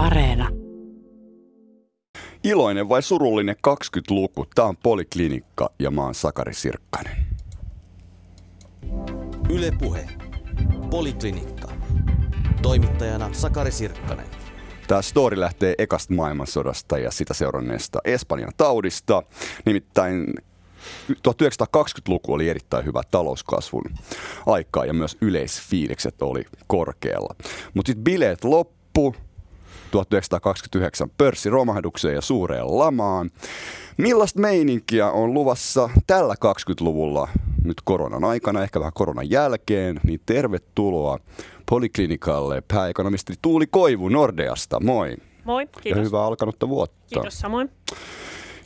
Areena. Iloinen vai surullinen 20-luku? Tämä on Poliklinikka ja mä oon Sakari Sirkkanen. Yle Puhe. Poliklinikka. Toimittajana Sakari Sirkkanen. Tämä story lähtee ekasta maailmansodasta ja sitä seuranneesta Espanjan taudista. Nimittäin 1920-luku oli erittäin hyvä talouskasvun aikaa ja myös yleisfiilikset oli korkealla. Mutta sitten bileet loppu, 1929 pörssiromahdukseen ja suureen lamaan. Millaista meininkiä on luvassa tällä 20-luvulla nyt koronan aikana, ehkä vähän koronan jälkeen, niin tervetuloa Poliklinikalle pääekonomisti Tuuli Koivu Nordeasta. Moi. Moi, kiitos. Ja hyvää alkanutta vuotta. Kiitos samoin.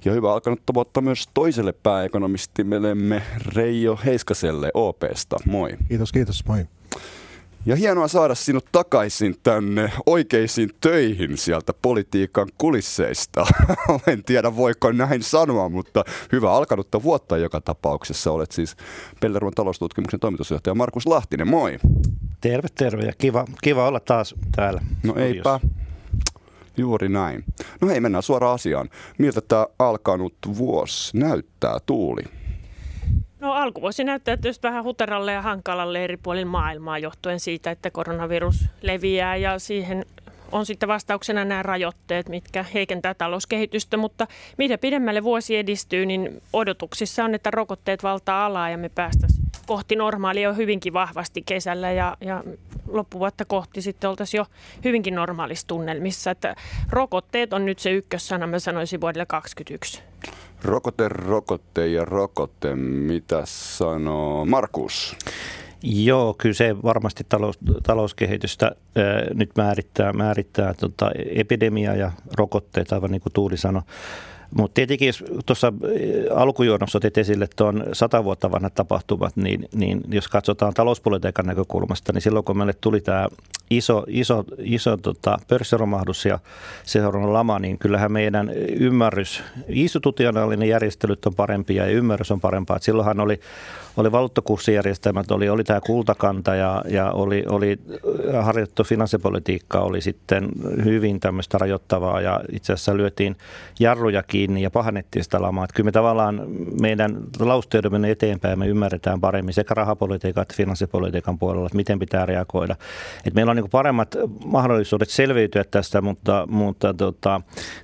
Ja hyvää alkanutta vuotta myös toiselle pääekonomistimellemme Reijo Heiskaselle OPsta. Moi. Kiitos, kiitos. Moi. Ja hienoa saada sinut takaisin tänne oikeisiin töihin sieltä politiikan kulisseista. en tiedä voiko näin sanoa, mutta hyvä alkanutta vuotta joka tapauksessa. Olet siis Pellervon taloustutkimuksen toimitusjohtaja Markus Lahtinen. Moi. Terve, terve ja kiva, kiva olla taas täällä. No eipä. Juuri näin. No hei, mennään suoraan asiaan. Miltä tämä alkanut vuosi näyttää, Tuuli? No alkuvuosi näyttää tietysti vähän huteralle ja hankalalle eri puolilla maailmaa johtuen siitä, että koronavirus leviää ja siihen on sitten vastauksena nämä rajoitteet, mitkä heikentää talouskehitystä, mutta mitä pidemmälle vuosi edistyy, niin odotuksissa on, että rokotteet valtaa alaa ja me päästäisiin kohti normaalia jo hyvinkin vahvasti kesällä ja, ja loppuvuotta kohti sitten oltaisiin jo hyvinkin normaalissa tunnelmissa. Että rokotteet on nyt se ykkössana, mä sanoisin vuodelle 2021. Rokote, rokote ja rokote. Mitä sanoo Markus? Joo, kyllä se varmasti talous, talouskehitystä ää, nyt määrittää, määrittää tota, epidemia ja rokotteet, aivan niin kuin Tuuli sanoi. Mutta tietenkin, jos tuossa alkujuonnossa otit esille tuon sata vuotta vanhat tapahtumat, niin, niin jos katsotaan talouspolitiikan näkökulmasta, niin silloin kun meille tuli tämä iso, iso, iso tota, pörssiromahdus ja seuraava lama, niin kyllähän meidän ymmärrys, institutionaalinen järjestelyt on parempia ja ymmärrys on parempaa. Et silloinhan oli, oli valuuttakurssijärjestelmät, oli, oli tämä kultakanta ja, ja oli, oli harjoittu finanssipolitiikka oli sitten hyvin tämmöistä rajoittavaa ja itse asiassa lyötiin jarruja kiinni ja pahannettiin sitä lamaa. Että kyllä me tavallaan meidän menee eteenpäin ja me ymmärretään paremmin sekä rahapolitiikan että finanssipolitiikan puolella, että miten pitää reagoida. Et meillä on niin paremmat mahdollisuudet selviytyä tästä, mutta, mutta tota,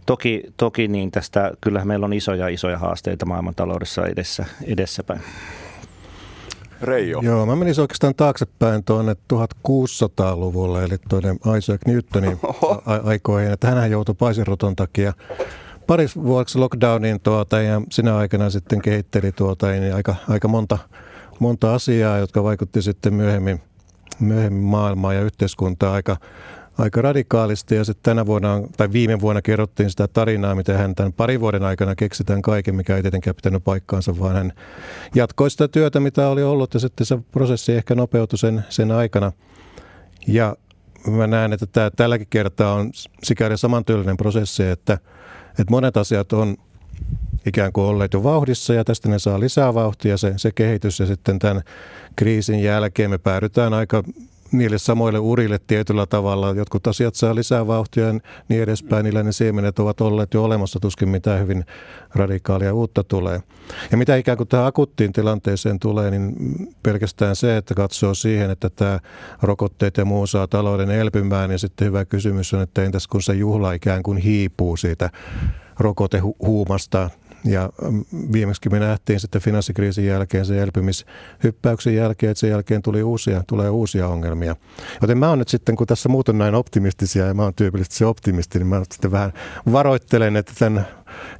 toki, toki niin tästä kyllähän meillä on isoja isoja haasteita maailmantaloudessa edessä, edessäpäin. Reijo. Joo, mä menisin oikeastaan taaksepäin tuonne 1600-luvulle, eli tuonne Isaac Newtonin a- aikoihin, että hänhän joutui paiseroton takia pari vuodeksi lockdowniin tuota, ja sinä aikana sitten kehitteli tuota, niin aika, aika monta, monta asiaa, jotka vaikutti sitten myöhemmin, myöhemmin maailmaa ja yhteiskuntaa aika, aika radikaalisti ja sitten tänä vuonna, tai viime vuonna kerrottiin sitä tarinaa, miten hän tämän parin vuoden aikana keksitään kaiken, mikä ei tietenkään pitänyt paikkaansa, vaan hän jatkoi sitä työtä, mitä oli ollut ja sitten se prosessi ehkä nopeutui sen, sen aikana. Ja mä näen, että tämä, tälläkin kertaa on sikäli samantyylinen prosessi, että, että monet asiat on ikään kuin olleet jo vauhdissa ja tästä ne saa lisää vauhtia se, se kehitys ja sitten tämän kriisin jälkeen me päädytään aika niille samoille urille tietyllä tavalla. Jotkut asiat saa lisää vauhtia ja niin edespäin. Niillä ne siemenet ovat olleet jo olemassa, tuskin mitään hyvin radikaalia uutta tulee. Ja mitä ikään kuin tähän akuttiin tilanteeseen tulee, niin pelkästään se, että katsoo siihen, että tämä rokotteet ja muu saa talouden elpymään. Ja sitten hyvä kysymys on, että entäs kun se juhla ikään kuin hiipuu siitä rokotehuumasta, ja mm, viimeksi me nähtiin sitten finanssikriisin jälkeen, se elpymishyppäyksen jälkeen, että sen jälkeen tuli uusia, tulee uusia ongelmia. Joten mä oon nyt sitten, kun tässä muut on näin optimistisia ja mä oon tyypillisesti se optimisti, niin mä sitten vähän varoittelen, että tämän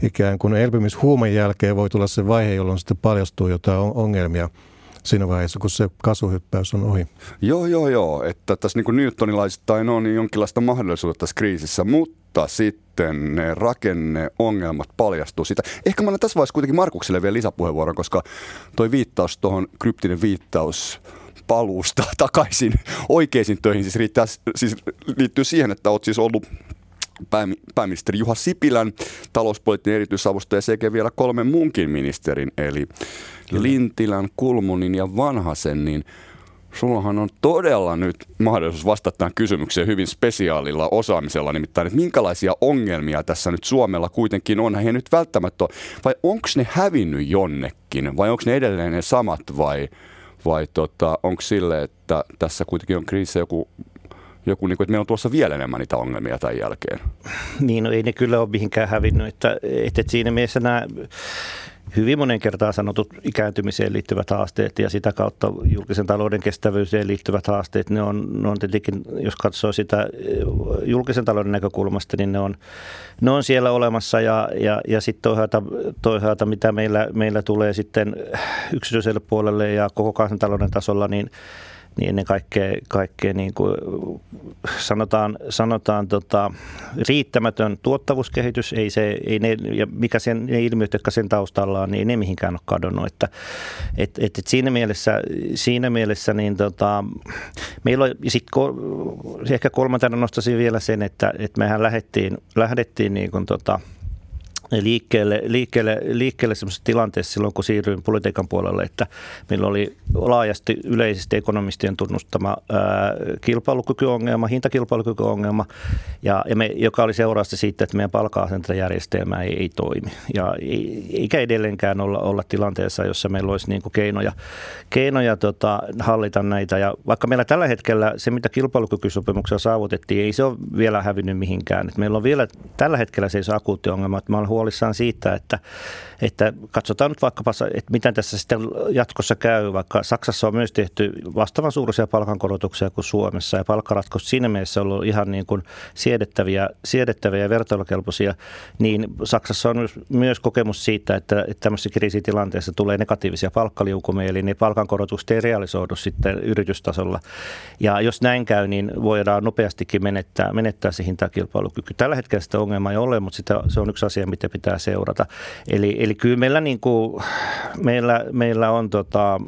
ikään kuin elpymishuuman jälkeen voi tulla se vaihe, jolloin sitten paljastuu jotain ongelmia siinä vaiheessa, kun se kasvuhyppäys on ohi. Joo, joo, joo. Että tässä niin kuin Newtonilaisittain on jonkinlaista mahdollisuutta tässä kriisissä, mutta sitten ne rakenneongelmat paljastuu siitä. Ehkä mä annan tässä vaiheessa kuitenkin Markukselle vielä lisäpuheenvuoron, koska toi viittaus tuohon, kryptinen viittaus paluusta takaisin oikeisiin töihin, siis, riittää, siis liittyy siihen, että olet siis ollut pääministeri Juha Sipilän talouspoliittinen erityisavustaja sekä vielä kolmen muunkin ministerin, eli Lintilän, Kulmunin ja Vanhasen, niin Sullahan on todella nyt mahdollisuus vastata tähän kysymykseen hyvin spesiaalilla osaamisella, nimittäin, että minkälaisia ongelmia tässä nyt Suomella kuitenkin on. He nyt välttämättä ole, vai onko ne hävinnyt jonnekin, vai onko ne edelleen ne samat, vai, vai tota, onko sille, että tässä kuitenkin on kriisissä joku joku, niin kuin, että meillä on tuossa vielä enemmän niitä ongelmia tämän jälkeen. Niin, no ei ne kyllä ole mihinkään hävinnyt. Että, että siinä mielessä nämä hyvin monen kertaa sanotut ikääntymiseen liittyvät haasteet ja sitä kautta julkisen talouden kestävyyteen liittyvät haasteet, ne on, ne on tietenkin, jos katsoo sitä eh, julkisen talouden näkökulmasta, niin ne on, ne on siellä olemassa ja, ja, ja sitten toisaalta, toisaalta, mitä meillä, meillä tulee sitten yksityiselle puolelle ja koko kansantalouden tasolla, niin niin ennen kaikkea, kaikkea niin kuin sanotaan, sanotaan tota, riittämätön tuottavuuskehitys, ei se, ei ne, ja mikä sen, ne ilmiöt, jotka sen taustalla on, niin ei ne mihinkään ole kadonnut. Että, et, et, et siinä mielessä, siinä mielessä niin tota, meillä on, sit, ehkä kolmantena nostaisin vielä sen, että, että mehän lähdettiin, lähdettiin niin kuin tota, liikkeelle, liikkeelle, liikkeelle sellaisessa tilanteessa silloin, kun siirryin politiikan puolelle, että meillä oli laajasti yleisesti ekonomistien tunnustama ää, kilpailukykyongelma, hintakilpailukykyongelma, ja, ja me, joka oli seurausta siitä, että meidän palkka järjestelmä ei, ei toimi. Ja eikä edelleenkään olla, olla tilanteessa, jossa meillä olisi niin kuin keinoja, keinoja tota, hallita näitä. Ja vaikka meillä tällä hetkellä se, mitä kilpailukykysopimuksia saavutettiin, ei se ole vielä hävinnyt mihinkään. Et meillä on vielä tällä hetkellä se akuutti ongelma, että mä olen huolissaan siitä, että, että katsotaan nyt vaikkapa, että miten tässä sitten jatkossa käy, vaikka Saksassa on myös tehty vastaavan suuruisia palkankorotuksia kuin Suomessa ja palkkaratkos siinä mielessä on ollut ihan niin kuin siedettäviä, siedettäviä ja vertailukelpoisia, niin Saksassa on myös kokemus siitä, että, että tämmöisessä kriisitilanteessa tulee negatiivisia palkkaliukumia, eli ne palkankorotukset ei realisoidu sitten yritystasolla. Ja jos näin käy, niin voidaan nopeastikin menettää, menettää se hintakilpailukyky. Tällä hetkellä sitä ongelmaa ei ole, mutta sitä, se on yksi asia, mitä pitää seurata. Eli, eli kyllä meillä, niin kuin, meillä, meillä on tota,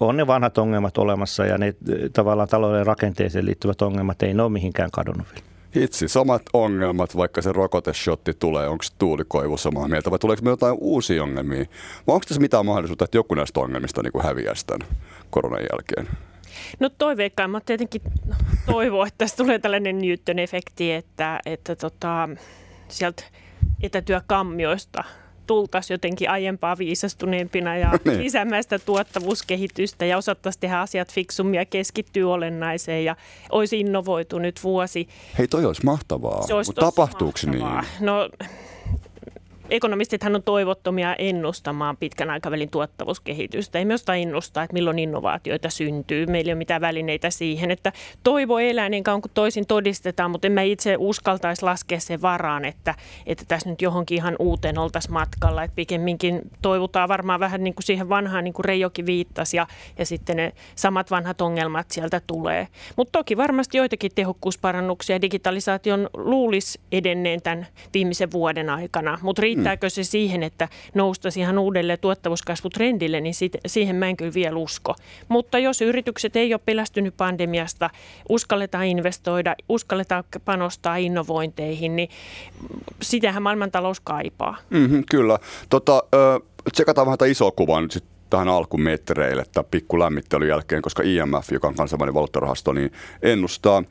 on ne vanhat ongelmat olemassa ja ne tavallaan talouden rakenteeseen liittyvät ongelmat ei ne ole mihinkään kadonnut vielä. Hitsi, samat ongelmat, vaikka se rokoteshotti tulee, onko Tuuli Koivu samaa mieltä vai tuleeko me jotain uusia ongelmia? Vai onko tässä mitään mahdollisuutta, että joku näistä ongelmista niin kuin häviäisi tämän koronan jälkeen? No toiveikkaimmat tietenkin toivoo, että tässä tulee tällainen Newton-efekti, että, että tota, sieltä etätyökammioista tultaisiin jotenkin aiempaa viisastuneempina ja niin. lisäämään sitä tuottavuuskehitystä ja osattaisiin tehdä asiat fiksummin ja keskittyä olennaiseen ja olisi innovoitu nyt vuosi. Hei, toi olisi mahtavaa. Olisi Tapahtuuko mahtavaa. niin? No ekonomistithan on toivottomia ennustamaan pitkän aikavälin tuottavuuskehitystä. Ei myös ennustaa, että milloin innovaatioita syntyy. Meillä ei ole mitään välineitä siihen, että toivo elää niin kauan kuin toisin todistetaan, mutta en mä itse uskaltaisi laskea sen varaan, että, että tässä nyt johonkin ihan uuteen oltaisiin matkalla. Että pikemminkin toivotaan varmaan vähän niin kuin siihen vanhaan, niin kuin Reijokin viittasi, ja, ja sitten ne samat vanhat ongelmat sieltä tulee. Mutta toki varmasti joitakin tehokkuusparannuksia digitalisaation luulisi edenneen tämän viimeisen vuoden aikana, mutta riittääkö se siihen, että noustaisi ihan uudelleen tuottavuuskasvutrendille, niin siihen mä en kyllä vielä usko. Mutta jos yritykset ei ole pelästynyt pandemiasta, uskalletaan investoida, uskalletaan panostaa innovointeihin, niin sitähän maailmantalous kaipaa. Mm-hmm, kyllä. Tota, ö, tsekataan vähän tätä isoa kuvaa nyt sitten tähän alkumetreille tai pikku lämmittelyn jälkeen, koska IMF, joka on kansainvälinen valuuttarahasto, niin ennustaa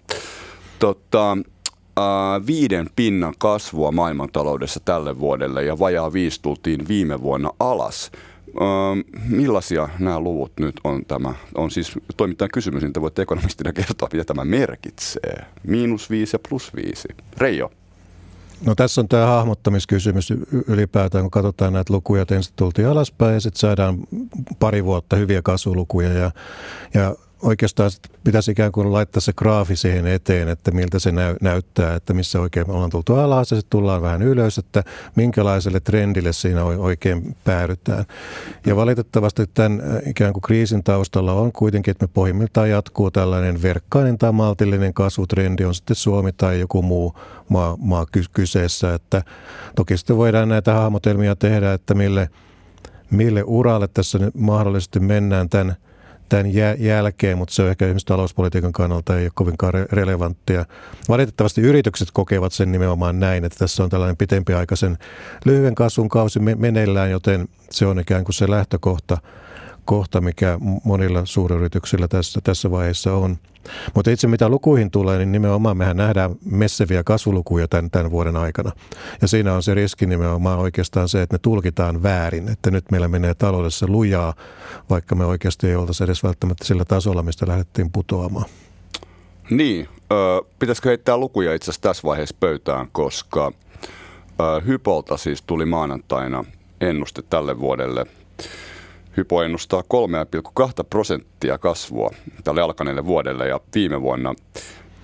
tota, viiden pinnan kasvua maailmantaloudessa tälle vuodelle ja vajaa viisi tultiin viime vuonna alas. Millaisia nämä luvut nyt on tämä? On siis toimittajan kysymys, niin te voitte ekonomistina kertoa, mitä tämä merkitsee. Miinus viisi ja plus viisi. Reijo. No tässä on tämä hahmottamiskysymys ylipäätään, kun katsotaan näitä lukuja, että ensin tultiin alaspäin ja sitten saadaan pari vuotta hyviä kasvulukuja ja, ja oikeastaan pitäisi ikään kuin laittaa se graafi siihen eteen, että miltä se näy, näyttää, että missä oikein ollaan tultu alas ja sitten tullaan vähän ylös, että minkälaiselle trendille siinä oikein päädytään. Ja valitettavasti tämän äh, ikään kuin kriisin taustalla on kuitenkin, että me pohjimmiltaan jatkuu tällainen verkkainen tai maltillinen kasvutrendi, on sitten Suomi tai joku muu maa, maa kyseessä, että toki sitten voidaan näitä hahmotelmia tehdä, että mille, mille uralle tässä mahdollisesti mennään tämän – tämän jälkeen, mutta se on ehkä esimerkiksi talouspolitiikan kannalta ei ole kovinkaan re- relevanttia. Valitettavasti yritykset kokevat sen nimenomaan näin, että tässä on tällainen pitempiaikaisen lyhyen kasvun kausi meneillään, joten se on ikään kuin se lähtökohta kohta, mikä monilla suuryrityksillä tässä, tässä vaiheessa on. Mutta itse mitä lukuihin tulee, niin nimenomaan mehän nähdään messeviä kasvulukuja tämän, tämän vuoden aikana. Ja siinä on se riski nimenomaan oikeastaan se, että ne tulkitaan väärin, että nyt meillä menee taloudessa lujaa, vaikka me oikeasti ei oltaisi edes välttämättä sillä tasolla, mistä lähdettiin putoamaan. Niin, ö, pitäisikö heittää lukuja itse asiassa tässä vaiheessa pöytään, koska ö, Hypolta siis tuli maanantaina ennuste tälle vuodelle. Hypo ennustaa 3,2 prosenttia kasvua tälle alkaneelle vuodelle ja viime vuonna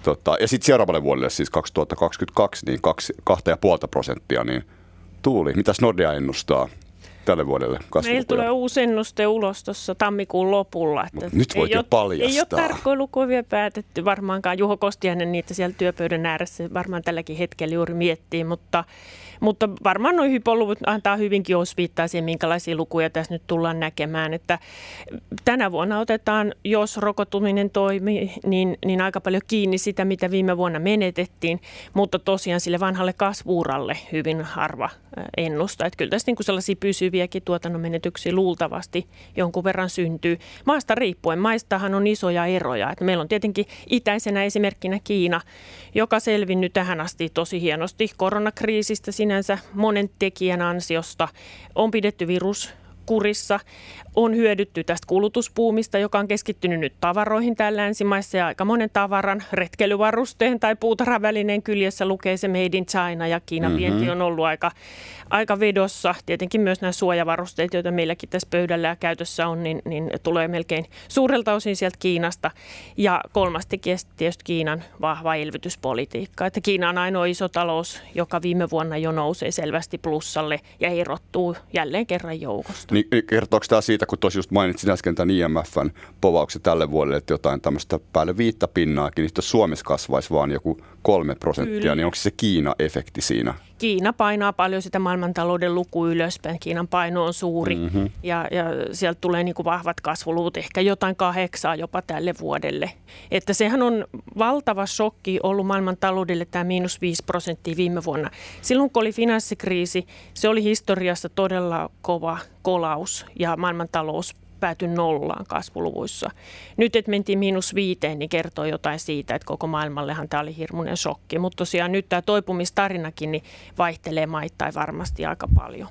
Tota, ja sitten seuraavalle vuodelle, siis 2022, niin 2,5 prosenttia, niin tuuli. Mitäs Nordea ennustaa? Tälle vuodelle Meillä tulee uusi ennuste ulos tuossa tammikuun lopulla. Että nyt voit ei jo paljastaa. Ei ole tarkkoja lukuja vielä päätetty. Varmaankaan Juho Kostiainen niitä siellä työpöydän ääressä varmaan tälläkin hetkellä juuri miettii, mutta mutta varmaan nuo hypoluvut antaa hyvinkin osviittaa siihen, minkälaisia lukuja tässä nyt tullaan näkemään. Että tänä vuonna otetaan, jos rokotuminen toimii, niin, niin aika paljon kiinni sitä, mitä viime vuonna menetettiin, mutta tosiaan sille vanhalle kasvuuralle hyvin harva ennusta. Että kyllä tässä niin kuin sellaisia pysyviäkin tuotannon menetyksiä luultavasti jonkun verran syntyy. Maasta riippuen, maistahan on isoja eroja. Että meillä on tietenkin itäisenä esimerkkinä Kiina, joka selvinnyt tähän asti tosi hienosti koronakriisistä sinänsä monen tekijän ansiosta. On pidetty virus kurissa. On hyödytty tästä kulutuspuumista, joka on keskittynyt nyt tavaroihin täällä länsimaissa ja aika monen tavaran retkeilyvarusteen tai puutarhavälineen kyljessä lukee se Made in China ja Kiinan mm-hmm. vienti on ollut aika, aika vedossa. Tietenkin myös nämä suojavarusteet, joita meilläkin tässä pöydällä ja käytössä on, niin, niin tulee melkein suurelta osin sieltä Kiinasta. Ja kolmas tekijä tietysti Kiinan vahva elvytyspolitiikka. Että Kiina on ainoa iso talous, joka viime vuonna jo nousee selvästi plussalle ja erottuu jälleen kerran joukosta. Niin, kertooko tämä siitä, kun tuossa just mainitsin äsken tämän IMFn povauksen tälle vuodelle, että jotain tämmöistä päälle viittä pinnaakin, niin jos Suomessa kasvaisi vaan joku kolme prosenttia, Kyllä. niin onko se Kiina-efekti siinä? Kiina painaa paljon sitä maailmantalouden luku ylöspäin. Kiinan paino on suuri mm-hmm. ja, ja sieltä tulee niin kuin vahvat kasvuluvut, ehkä jotain kahdeksaa jopa tälle vuodelle. Että sehän on valtava shokki ollut maailmantaloudelle tämä miinus 5 prosenttia viime vuonna. Silloin kun oli finanssikriisi, se oli historiassa todella kova kolaus ja maailmantalous pääty nollaan kasvuluvuissa. Nyt, että mentiin miinus viiteen, niin kertoo jotain siitä, että koko maailmallehan tämä oli hirmuinen shokki. Mutta tosiaan nyt tämä toipumistarinakin niin vaihtelee maittain varmasti aika paljon.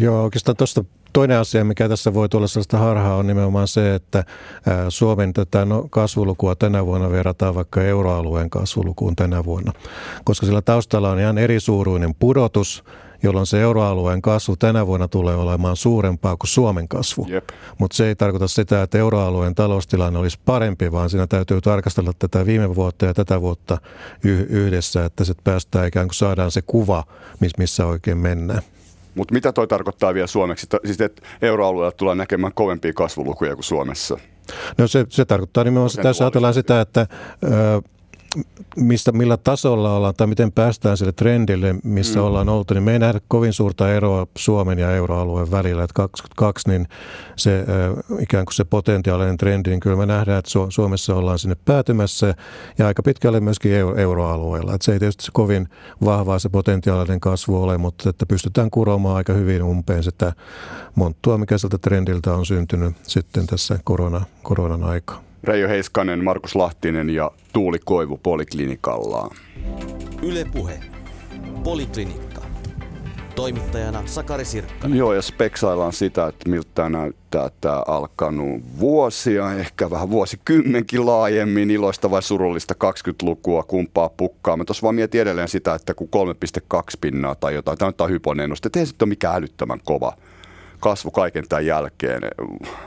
Joo, oikeastaan tuosta Toinen asia, mikä tässä voi tulla sellaista harhaa, on nimenomaan se, että Suomen tätä no, kasvulukua tänä vuonna verrataan vaikka euroalueen kasvulukuun tänä vuonna, koska sillä taustalla on ihan eri suuruinen pudotus jolloin se euroalueen kasvu tänä vuonna tulee olemaan suurempaa kuin Suomen kasvu. Mutta se ei tarkoita sitä, että euroalueen taloustilanne olisi parempi, vaan siinä täytyy tarkastella tätä viime vuotta ja tätä vuotta yhdessä, että sitten päästään ikään kuin saadaan se kuva, missä oikein mennään. Mutta mitä toi tarkoittaa vielä suomeksi? Siis että euroalueella tulee näkemään kovempia kasvulukuja kuin Suomessa? No se, se tarkoittaa nimenomaan sitä, jos ajatellaan sitä, että ö, mistä, millä tasolla ollaan tai miten päästään sille trendille, missä mm. ollaan oltu, niin me ei nähdä kovin suurta eroa Suomen ja euroalueen välillä. Että 22, niin se ikään kuin se potentiaalinen trendi, niin kyllä me nähdään, että Suomessa ollaan sinne päätymässä ja aika pitkälle myöskin euroalueella. Että se ei tietysti se kovin vahvaa se potentiaalinen kasvu ole, mutta että pystytään kuromaan aika hyvin umpeen sitä monttua, mikä sieltä trendiltä on syntynyt sitten tässä korona, koronan aikaa. Reijo Heiskanen, Markus Lahtinen ja Tuuli Koivu Poliklinikallaan. Ylepuhe. Poliklinikka. Toimittajana Sakari Sirkkanen. Joo, ja speksaillaan sitä, että miltä tämä näyttää tämä alkanut vuosia, ehkä vähän vuosikymmenkin laajemmin, iloista vai surullista 20-lukua, kumpaa pukkaa. Mä tuossa vaan mietin edelleen sitä, että kun 3,2 pinnaa tai jotain, tämä on hyponen ennuste, ei sitten ole mikään älyttömän kova kasvu kaiken tämän jälkeen?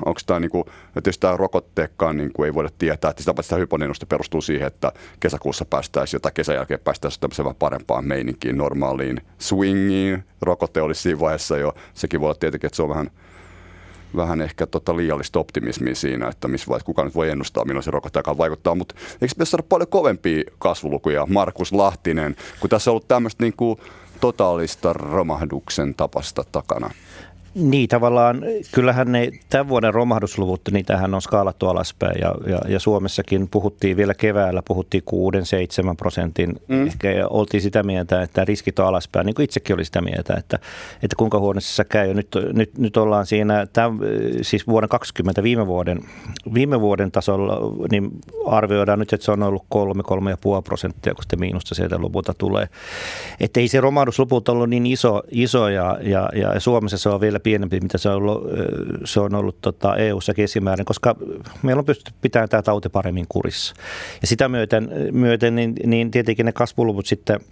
Onko tämä, niin kuin, että jos tämä rokotteekkaan niin kuin ei voida tietää, että sitä, sitä hyponenusta perustuu siihen, että kesäkuussa päästäisiin jotain kesän jälkeen päästäisiin tämmöiseen vähän parempaan meininkiin, normaaliin swingiin. Rokote olisi siinä vaiheessa jo, sekin voi olla tietenkin, että se on vähän vähän ehkä tota liiallista optimismia siinä, että missä vaiheessa kukaan nyt voi ennustaa, milloin se rokote vaikuttaa. Mutta eikö pitäisi saada paljon kovempia kasvulukuja, Markus Lahtinen, kun tässä on ollut tämmöistä niin kuin totaalista romahduksen tapasta takana? Niin, tavallaan kyllähän ne tämän vuoden romahdusluvut, niin tähän on skaalattu alaspäin ja, ja, ja Suomessakin puhuttiin vielä keväällä, puhuttiin 6-7 prosentin, mm. ehkä oltiin sitä mieltä, että riskit on alaspäin, niin kuin itsekin oli sitä mieltä, että, että kuinka huonosti se käy. Nyt, nyt, nyt ollaan siinä, tämän, siis vuoden 20 viime vuoden, viime vuoden tasolla, niin arvioidaan nyt, että se on ollut 3-3,5 prosenttia, kun sitten miinusta sieltä lopulta tulee. Että ei se romahduslopulta ollut niin iso, iso ja, ja, ja Suomessa se on vielä pienempi, mitä se on ollut, se on ollut tota EU-ssa keskimäärin, koska meillä on pystytty pitämään tämä tauti paremmin kurissa. Ja sitä myöten, myöten niin, niin tietenkin ne kasvuluvut sitten –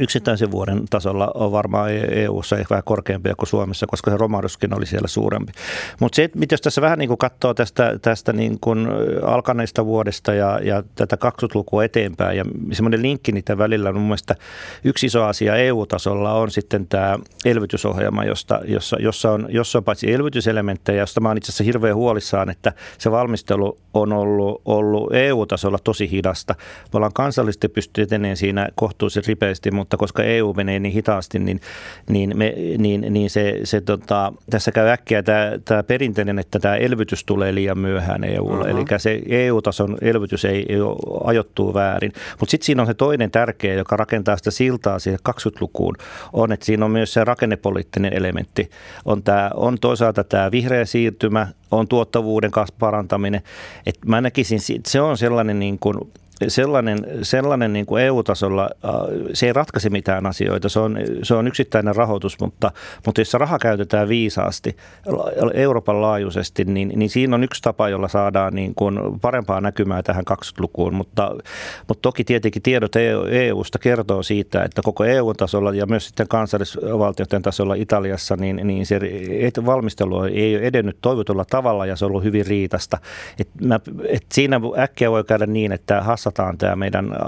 yksittäisen vuoden tasolla on varmaan EU-ssa ehkä vähän korkeampia kuin Suomessa, koska se romahduskin oli siellä suurempi. Mutta se, jos tässä vähän niin kuin katsoo tästä, tästä niin kuin alkaneesta vuodesta ja, ja tätä 20-lukua eteenpäin ja semmoinen linkki niiden välillä on mun mielestä yksi iso asia EU-tasolla on sitten tämä elvytysohjelma, josta, jossa, jossa, on, jossa on paitsi elvytyselementtejä, josta mä oon itse asiassa hirveän huolissaan, että se valmistelu on ollut, ollut EU-tasolla tosi hidasta. Me ollaan kansallisesti pystytty eteneen siinä kohtuullisen ripeästi, mutta mutta koska EU menee niin hitaasti, niin, niin, me, niin, niin se, se tota, tässä käy äkkiä tämä, tämä perinteinen, että tämä elvytys tulee liian myöhään EUlle. Uh-huh. Eli se EU-tason elvytys ei, ei ajoittuu väärin. Mutta sitten siinä on se toinen tärkeä, joka rakentaa sitä siltaa siihen 20-lukuun, on, että siinä on myös se rakennepoliittinen elementti. On, tämä, on toisaalta tämä vihreä siirtymä, on tuottavuuden parantaminen. Et mä näkisin, se on sellainen niin kuin sellainen, sellainen niin kuin EU-tasolla, äh, se ei ratkaise mitään asioita, se on, se on yksittäinen rahoitus, mutta, mutta jos se raha käytetään viisaasti Euroopan laajuisesti, niin, niin siinä on yksi tapa, jolla saadaan niin kuin parempaa näkymää tähän 20-lukuun, mutta, mutta toki tietenkin tiedot EU-sta e kertoo siitä, että koko EU-tasolla ja myös sitten kansallisvaltioiden tasolla Italiassa, niin, niin se valmistelu ei ole edennyt toivotulla tavalla ja se on ollut hyvin riitasta. Et mä, et siinä äkkiä voi käydä niin, että passataan tämä meidän, äh,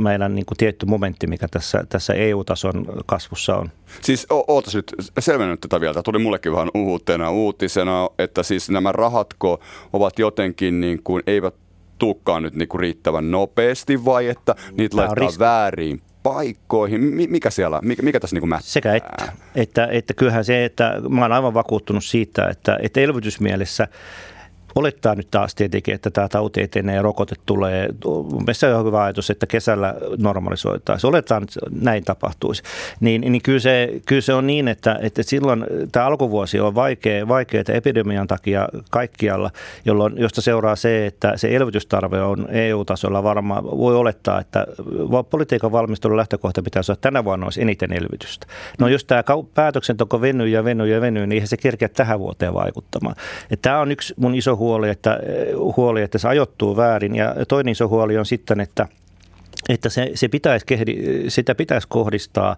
meidän niin kuin tietty momentti, mikä tässä, tässä EU-tason kasvussa on. Siis ootas nyt selvennnyt tätä vielä. Tämä tuli mullekin vähän uutena uutisena, että siis nämä rahatko ovat jotenkin niin kuin, eivät tuukkaan nyt niin kuin riittävän nopeasti vai että niitä Tämä laittaa väärin paikkoihin? Mikä siellä, mikä, mikä tässä niin mättää? Sekä että, että, että kyllähän se, että mä olen aivan vakuuttunut siitä, että, että elvytysmielessä olettaa nyt taas tietenkin, että tämä tauti etenee ja rokote tulee. Mielestäni on hyvä ajatus, että kesällä normalisoitaisiin. Oletetaan, että näin tapahtuisi. Niin, niin kyllä, se, kyllä se on niin, että, että silloin tämä alkuvuosi on vaikea, vaikeaa epidemian takia kaikkialla, jolloin, josta seuraa se, että se elvytystarve on EU-tasolla varmaan, voi olettaa, että politiikan valmistelun lähtökohta pitäisi olla, että tänä vuonna olisi eniten elvytystä. No jos tämä päätöksenteko venyy ja venyy ja venyy, niin eihän se kerkeä tähän vuoteen vaikuttamaan. Ja tämä on yksi mun iso huoli, että, huoli, että se ajoittuu väärin. Ja toinen iso huoli on sitten, että – että se, se pitäisi, sitä pitäisi kohdistaa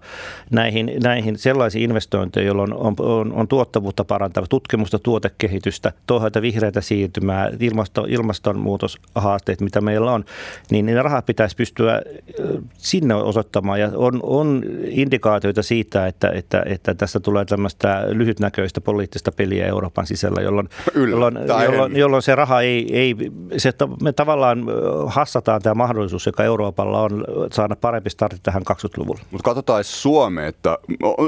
näihin, näihin sellaisiin investointeihin, joilla on, on, on, tuottavuutta parantava tutkimusta, tuotekehitystä, toisaalta vihreätä siirtymää, ilmasto, ilmastonmuutoshaasteet, mitä meillä on, niin ne rahat pitäisi pystyä sinne osoittamaan. Ja on, on indikaatioita siitä, että, että, että tästä tulee tämmöistä lyhytnäköistä poliittista peliä Euroopan sisällä, jolloin, jolloin, jolloin, jolloin se raha ei, ei se, me tavallaan hassataan tämä mahdollisuus, joka Euroopalla on saada parempi startti tähän 20-luvulle. Mutta katsotaan Suomeen, että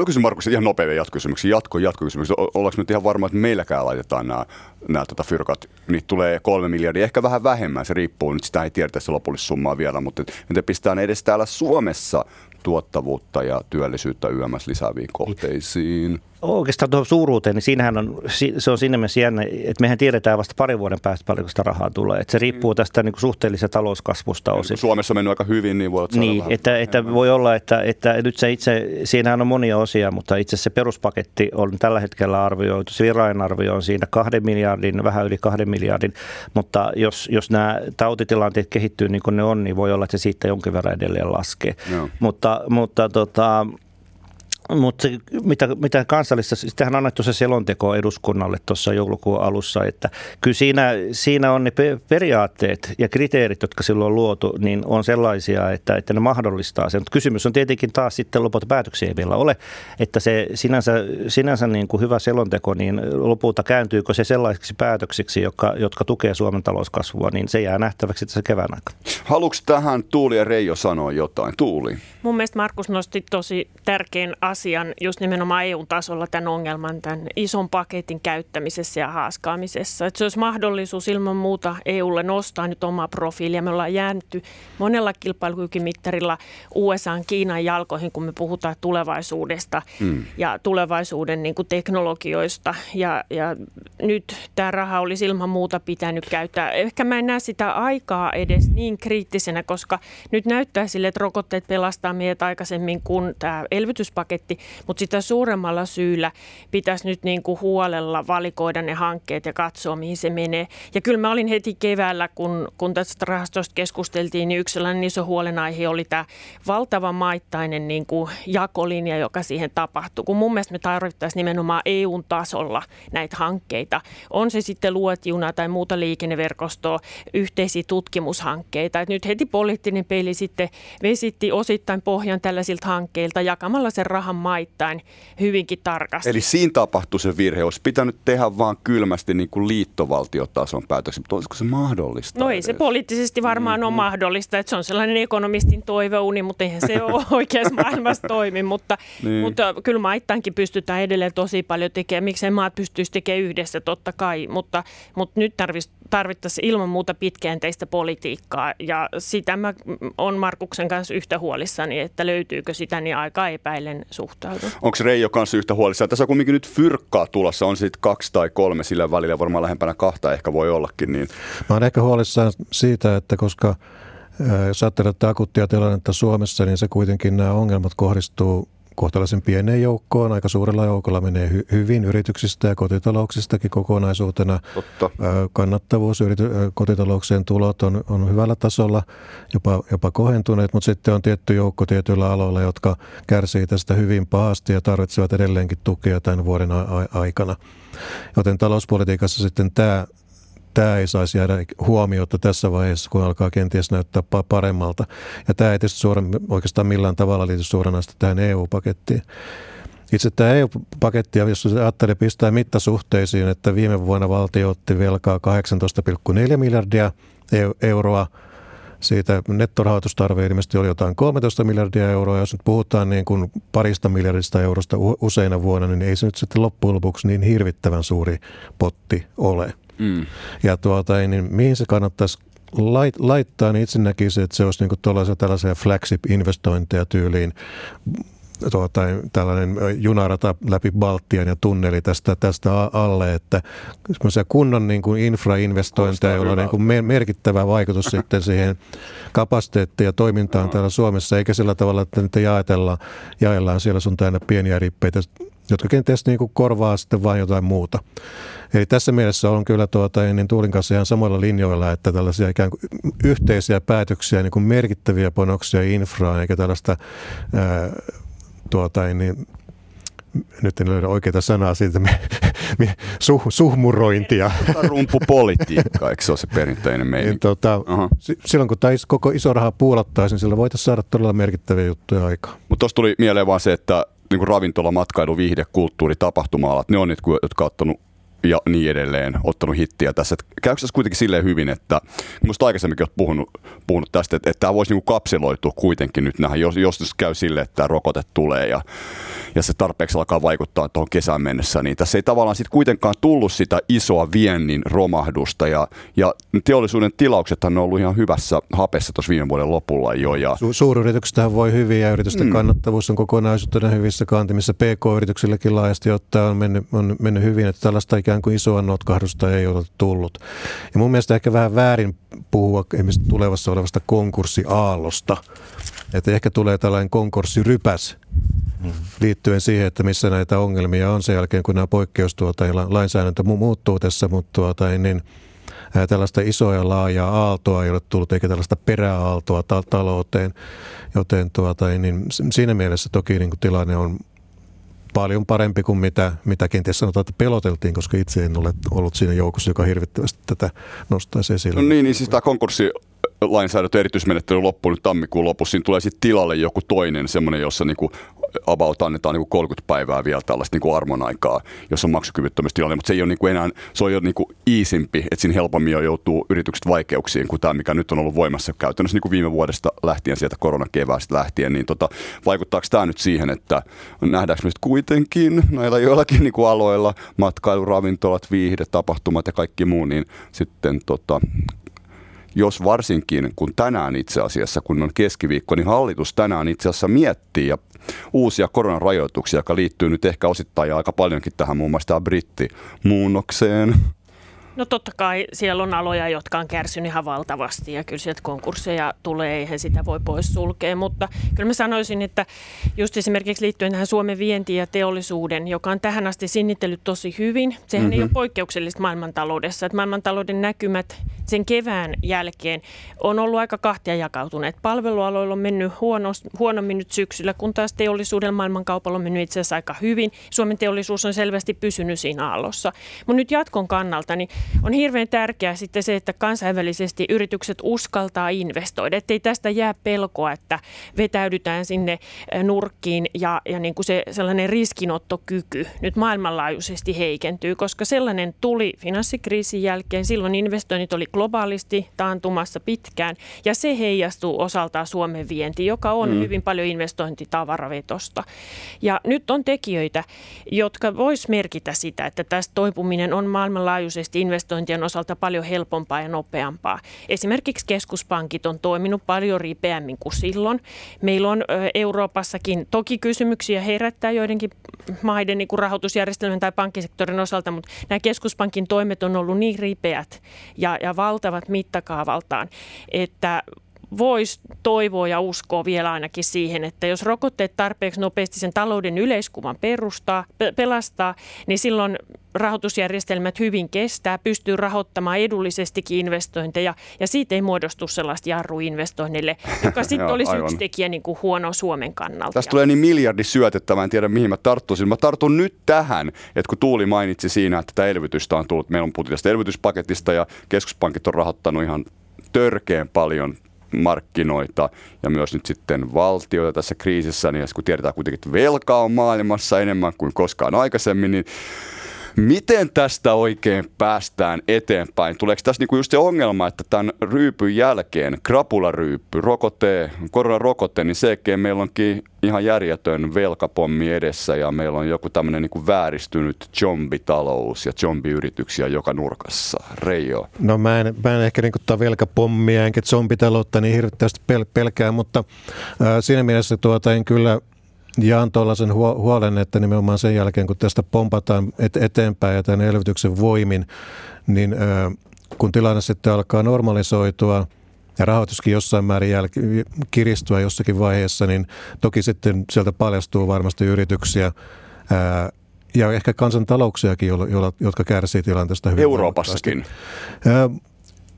kysyn Markus ihan nopeita jatkokysymyksiä, jatko, jatkokysymyksiä. Ollaanko nyt ihan varma, että meilläkään laitetaan nämä, nämä tota fyrkat, niitä tulee kolme miljardia, ehkä vähän vähemmän, se riippuu, nyt sitä ei tiedetä se lopullisummaa vielä, mutta miten pistää ne edes täällä Suomessa tuottavuutta ja työllisyyttä yömässä lisääviin kohteisiin? Oikeastaan tuohon suuruuteen, niin siinähän on, se on siinä mielessä jännä, että mehän tiedetään vasta parin vuoden päästä paljonko sitä rahaa tulee. Että se riippuu tästä niin kuin suhteellisesta talouskasvusta osin. Suomessa on mennyt aika hyvin, niin voi Niin, vähän että, että voi olla, että, että nyt se itse, siinähän on monia osia, mutta itse se peruspaketti on tällä hetkellä arvioitu, se arvio on siinä kahden miljardin, vähän yli kahden miljardin, mutta jos, jos nämä tautitilanteet kehittyy niin kuin ne on, niin voi olla, että se siitä jonkin verran edelleen laskee. No. Mutta, mutta tota, mutta mitä, mitä kansallista, sitähän on annettu se selonteko eduskunnalle tuossa joulukuun alussa, että kyllä siinä, siinä on ne periaatteet ja kriteerit, jotka silloin on luotu, niin on sellaisia, että, että ne mahdollistaa sen. Mutta kysymys on tietenkin taas sitten lopulta päätöksiä ei vielä ole, että se sinänsä, sinänsä niin kuin hyvä selonteko, niin lopulta kääntyykö se sellaisiksi päätöksiksi, jotka, jotka tukee Suomen talouskasvua, niin se jää nähtäväksi tässä kevään aikana. Haluatko tähän Tuuli ja Reijo sanoa jotain? Tuuli. Mun mielestä Markus nosti tosi tärkeän asian asian just nimenomaan EU-tasolla tämän ongelman, tämän ison paketin käyttämisessä ja haaskaamisessa. Että se olisi mahdollisuus ilman muuta EUlle nostaa nyt omaa profiilia. Me ollaan jäänyt monella kilpailukykymittarilla USA, Kiinan jalkoihin, kun me puhutaan tulevaisuudesta mm. ja tulevaisuuden niin kuin teknologioista. Ja, ja nyt tämä raha olisi ilman muuta pitänyt käyttää. Ehkä mä en näe sitä aikaa edes niin kriittisenä, koska nyt näyttää sille, että rokotteet pelastaa meidät aikaisemmin kuin tämä elvytyspaketti, mutta sitä suuremmalla syyllä pitäisi nyt niin kuin huolella valikoida ne hankkeet ja katsoa, mihin se menee. Ja kyllä mä olin heti keväällä, kun, kun tästä rahastosta keskusteltiin, niin yksi sellainen iso huolenaihe oli tämä valtava maittainen niin kuin jakolinja, joka siihen tapahtuu. Kun mun mielestä me tarvittaisiin nimenomaan EUn tasolla näitä hankkeita. On se sitten luotjuna tai muuta liikenneverkostoa, yhteisiä tutkimushankkeita. Et nyt heti poliittinen peli sitten vesitti osittain pohjan tällaisilta hankkeilta jakamalla sen rahan maittain hyvinkin tarkasti. Eli siinä tapahtui se virhe. Olisi pitänyt tehdä vaan kylmästi niin kuin liittovaltiotason päätöksen, mutta olisiko se mahdollista? No ei edes? se poliittisesti varmaan mm, ole mahdollista. Että se on sellainen ekonomistin toiveuni, mutta eihän se ole oikeassa maailmassa toimi. Mutta, niin. mutta kyllä maittainkin pystytään edelleen tosi paljon tekemään. Miksei maat pystyisi tekemään yhdessä, totta kai. Mutta, mutta nyt tarvittaisiin ilman muuta pitkäänteistä politiikkaa. Ja sitä mä on Markuksen kanssa yhtä huolissani, että löytyykö sitä, niin aika epäilen suhtautua. Onko Reijo kanssa yhtä huolissaan? Tässä on kuitenkin nyt fyrkkaa tulossa, on sitten kaksi tai kolme sillä välillä, varmaan lähempänä kahta ehkä voi ollakin. Niin. Mä olen ehkä huolissaan siitä, että koska jos ajattelee akuuttia tilannetta Suomessa, niin se kuitenkin nämä ongelmat kohdistuu kohtalaisen pieneen joukkoon. Aika suurella joukolla menee hy- hyvin yrityksistä ja kotitalouksistakin kokonaisuutena. Totta. Kannattavuus, yrity- kotitalouksien tulot on, on hyvällä tasolla, jopa, jopa kohentuneet, mutta sitten on tietty joukko tietyillä aloilla, jotka kärsii tästä hyvin pahasti ja tarvitsevat edelleenkin tukea tämän vuoden a- aikana. Joten talouspolitiikassa sitten tämä tämä ei saisi jäädä huomiota tässä vaiheessa, kun alkaa kenties näyttää paremmalta. Ja tämä ei tietysti suoran, oikeastaan millään tavalla liity suoranaisesti tähän EU-pakettiin. Itse tämä EU-paketti, jos ajattelee pistää mittasuhteisiin, että viime vuonna valtio otti velkaa 18,4 miljardia euroa, siitä nettorahoitustarve ilmeisesti oli jotain 13 miljardia euroa. Jos nyt puhutaan niin kuin parista miljardista eurosta useina vuonna, niin ei se nyt sitten loppujen lopuksi niin hirvittävän suuri potti ole. Mm. Ja tuota, niin mihin se kannattaisi lait, laittaa, niin itse näkisin, että se olisi niin tällaisia, tällaisia flagship-investointeja tyyliin tuota, tällainen junarata läpi Baltian ja tunneli tästä, tästä alle, että kunnon niin kuin infrainvestointeja, joilla on niin kuin merkittävä vaikutus sitten siihen kapasiteettiin ja toimintaan no. täällä Suomessa, eikä sillä tavalla, että niitä jaetellaan, jaellaan siellä sun tänne pieniä rippeitä, jotka kenties niin kuin korvaa sitten vain jotain muuta. Eli tässä mielessä on kyllä tuota, niin Tuulin kanssa ihan samoilla linjoilla, että tällaisia ikään kuin yhteisiä päätöksiä, niin kuin merkittäviä panoksia infraan, eikä tällaista ää, tuota, niin nyt en löydä oikeita sanaa siitä, me, me, suh, suhmurointia. Rumpupolitiikka, eikö se ole se perinteinen meidän? Niin, tota, silloin kun tämä koko iso raha puolattaisiin, niin sillä voitaisiin saada todella merkittäviä juttuja aikaan. Mutta tuossa tuli mieleen vaan se, että niin ravintola, matkailu, viihde, kulttuuri, tapahtuma-alat, ne on nyt, jotka ovat ottanut ja niin edelleen ottanut hittiä tässä. Et käykö tässä kuitenkin silleen hyvin, että minusta aikaisemminkin olet puhunut, puhunut tästä, että, että tämä voisi niinku kapseloitua kuitenkin nyt nähdä, jos, jos käy silleen, että tämä rokote tulee ja ja se tarpeeksi alkaa vaikuttaa tuohon kesään mennessä, niin tässä ei tavallaan sitten kuitenkaan tullut sitä isoa viennin romahdusta ja, ja teollisuuden tilauksethan on ollut ihan hyvässä hapessa tuossa viime vuoden lopulla jo. Ja... Su- suuryrityksethän voi hyvin ja yritysten mm. kannattavuus on kokonaisuutena hyvissä kantimissa. PK-yrityksilläkin laajasti ottaa on mennyt, on mennyt hyvin, että tällaista ikään kuin isoa notkahdusta ei ole tullut. Ja mun mielestä ehkä vähän väärin puhua esimerkiksi tulevassa olevasta konkurssiaallosta. Että ehkä tulee tällainen konkurssirypäs liittyen siihen, että missä näitä ongelmia on sen jälkeen, kun nämä poikkeustuota ja lainsäädäntö muuttuu tässä, mutta tuota, niin tällaista isoa ja laajaa aaltoa ei ole tullut, eikä tällaista peräaaltoa ta- talouteen, joten tuota, niin siinä mielessä toki niin kuin tilanne on paljon parempi kuin mitä, mitä kenties sanotaan, että peloteltiin, koska itse en ole ollut siinä joukossa, joka hirvittävästi tätä nostaisi esille. No niin, niin siis tämä konkurssi lainsäädäntö erityismenettely loppuu nyt tammikuun lopussa, siinä tulee sitten tilalle joku toinen semmoinen, jossa niinku about annetaan niinku 30 päivää vielä tällaista niinku armon aikaa, jos on maksukyvyttömyystilanne, mutta se ei ole niinku enää, se on jo niinku iisimpi, että siinä helpommin jo joutuu yritykset vaikeuksiin kuin tämä, mikä nyt on ollut voimassa käytännössä niinku viime vuodesta lähtien, sieltä koronakeväästä lähtien, niin tota, vaikuttaako tämä nyt siihen, että nähdäänkö nyt kuitenkin näillä joillakin niinku aloilla, matkailu, ravintolat, viihde, tapahtumat ja kaikki muu, niin sitten tota, jos varsinkin kun tänään itse asiassa, kun on keskiviikko, niin hallitus tänään itse asiassa miettii ja uusia koronarajoituksia, joka liittyy nyt ehkä osittain aika paljonkin tähän muun muassa tämä brittimuunnokseen. No totta kai siellä on aloja, jotka on kärsinyt ihan valtavasti ja kyllä sieltä konkursseja tulee, eihän sitä voi pois sulkea, mutta kyllä mä sanoisin, että just esimerkiksi liittyen tähän Suomen vientiin ja teollisuuden, joka on tähän asti sinnitellyt tosi hyvin, sehän mm-hmm. ei ole poikkeuksellista maailmantaloudessa, että maailmantalouden näkymät sen kevään jälkeen on ollut aika kahtia jakautuneet. Palvelualoilla on mennyt huono, huonommin nyt syksyllä, kun taas teollisuuden maailmankaupalla on mennyt itse asiassa aika hyvin. Suomen teollisuus on selvästi pysynyt siinä aallossa. Mutta nyt jatkon kannalta niin on hirveän tärkeää sitten se, että kansainvälisesti yritykset uskaltaa investoida, ettei tästä jää pelkoa, että vetäydytään sinne nurkkiin ja, ja niin kuin se sellainen riskinottokyky nyt maailmanlaajuisesti heikentyy, koska sellainen tuli finanssikriisin jälkeen. Silloin investoinnit oli globaalisti taantumassa pitkään ja se heijastuu osaltaan Suomen vienti, joka on mm. hyvin paljon investointitavaravetosta. Ja nyt on tekijöitä, jotka vois merkitä sitä, että tästä toipuminen on maailmanlaajuisesti investointien osalta paljon helpompaa ja nopeampaa. Esimerkiksi keskuspankit on toiminut paljon ripeämmin kuin silloin. Meillä on Euroopassakin toki kysymyksiä herättää joidenkin maiden niin kuin rahoitusjärjestelmän tai pankkisektorin osalta, mutta nämä keskuspankin toimet on ollut niin ripeät ja, ja valtavat mittakaavaltaan, että voisi toivoa ja uskoa vielä ainakin siihen, että jos rokotteet tarpeeksi nopeasti sen talouden yleiskuvan perustaa, pelastaa, niin silloin rahoitusjärjestelmät hyvin kestää, pystyy rahoittamaan edullisestikin investointeja ja siitä ei muodostu sellaista jarruinvestoinnille, joka sitten olisi aivan. yksi tekijä niin kuin huono Suomen kannalta. Tästä tulee niin miljardi syötettä, mä en tiedä mihin mä tarttuisin. Mä tartun nyt tähän, että kun Tuuli mainitsi siinä, että tämä elvytystä on tullut, meillä on puhuttu tästä elvytyspaketista ja keskuspankit on rahoittanut ihan törkeän paljon markkinoita ja myös nyt sitten valtioita tässä kriisissä, niin kun tiedetään kuitenkin, että velkaa on maailmassa enemmän kuin koskaan aikaisemmin, niin Miten tästä oikein päästään eteenpäin? Tuleeko tässä niinku just se ongelma, että tämän ryypyn jälkeen, krapularyyppy, rokote, koronarokote, niin se meillä onkin ihan järjetön velkapommi edessä ja meillä on joku tämmöinen niin vääristynyt zombitalous ja zombiyrityksiä joka nurkassa. Reijo. No mä en, mä en ehkä niin kuin velkapommia enkä zombitaloutta niin hirveästi pel- pelkää, mutta äh, siinä mielessä tuota en kyllä jaan tuollaisen huolen, että nimenomaan sen jälkeen, kun tästä pompataan et- eteenpäin ja tämän elvytyksen voimin, niin kun tilanne sitten alkaa normalisoitua – ja rahoituskin jossain määrin jäl- kiristyä jossakin vaiheessa, niin toki sitten sieltä paljastuu varmasti yrityksiä ja ehkä kansantalouksiakin, jotka kärsii tilanteesta hyvin Euroopassakin. Ää,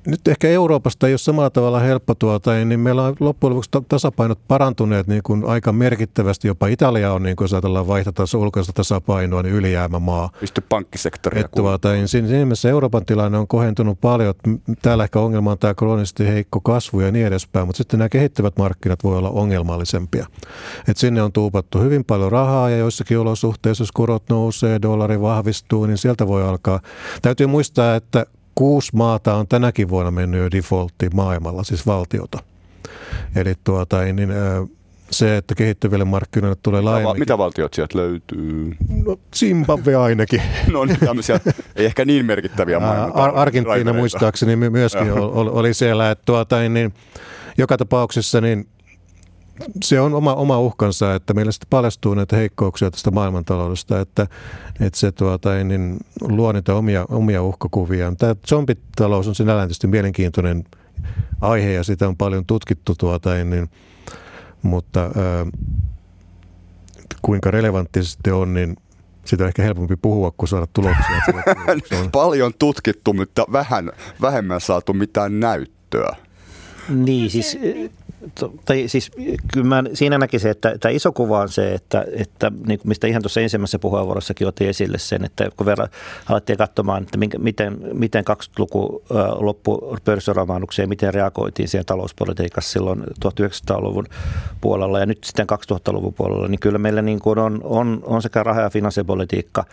nyt ehkä Euroopasta ei ole samalla tavalla helppo tuota, niin meillä on loppujen lopuksi tasapainot parantuneet niin kuin aika merkittävästi. Jopa Italia on, niin kuin jos ajatellaan vaihtata ulkoista tasapainoa, niin ylijäämämaa. Pysty pankkisektoria. tuota, niin siinä, siinä mielessä Euroopan tilanne on kohentunut paljon. Täällä ehkä ongelma on tämä kroonisesti heikko kasvu ja niin edespäin, mutta sitten nämä kehittyvät markkinat voi olla ongelmallisempia. Et sinne on tuupattu hyvin paljon rahaa ja joissakin olosuhteissa, jos korot nousee, dollari vahvistuu, niin sieltä voi alkaa. Täytyy muistaa, että kuusi maata on tänäkin vuonna mennyt jo defaulttiin maailmalla, siis valtiota. Eli tuota, niin, se, että kehittyville markkinoille tulee laajemmin. Mitä valtiot sieltä löytyy? No Zimbabwe ainakin. no niin, tämmöisiä, ei ehkä niin merkittäviä maailman. Ar- Argentiina muistaakseni myöskin oli siellä, että tuota, niin, joka tapauksessa niin se on oma, oma uhkansa, että meillä sitten paljastuu näitä heikkouksia tästä maailmantaloudesta, että, että se tuota, niin luo niitä omia, omia uhkakuvia. Tämä zombitalous on sinällään tietysti mielenkiintoinen aihe ja sitä on paljon tutkittu, tuota, niin, mutta ää, kuinka relevantti se sitten on, niin sitä on ehkä helpompi puhua kuin saada tuloksia. Paljon tutkittu, mutta vähän, vähemmän saatu mitään näyttöä. Niin, siis tai siis kyllä mä siinä näkisin, että tämä iso kuva on se, että, että niin mistä ihan tuossa ensimmäisessä puheenvuorossakin otin esille sen, että kun verran alettiin katsomaan, että miten, miten 20-luku loppu pörssiromahdukseen, miten reagoitiin siihen talouspolitiikassa silloin 1900-luvun puolella ja nyt sitten 2000-luvun puolella, niin kyllä meillä niin kuin on, on, on sekä raha- ja finanssipolitiikka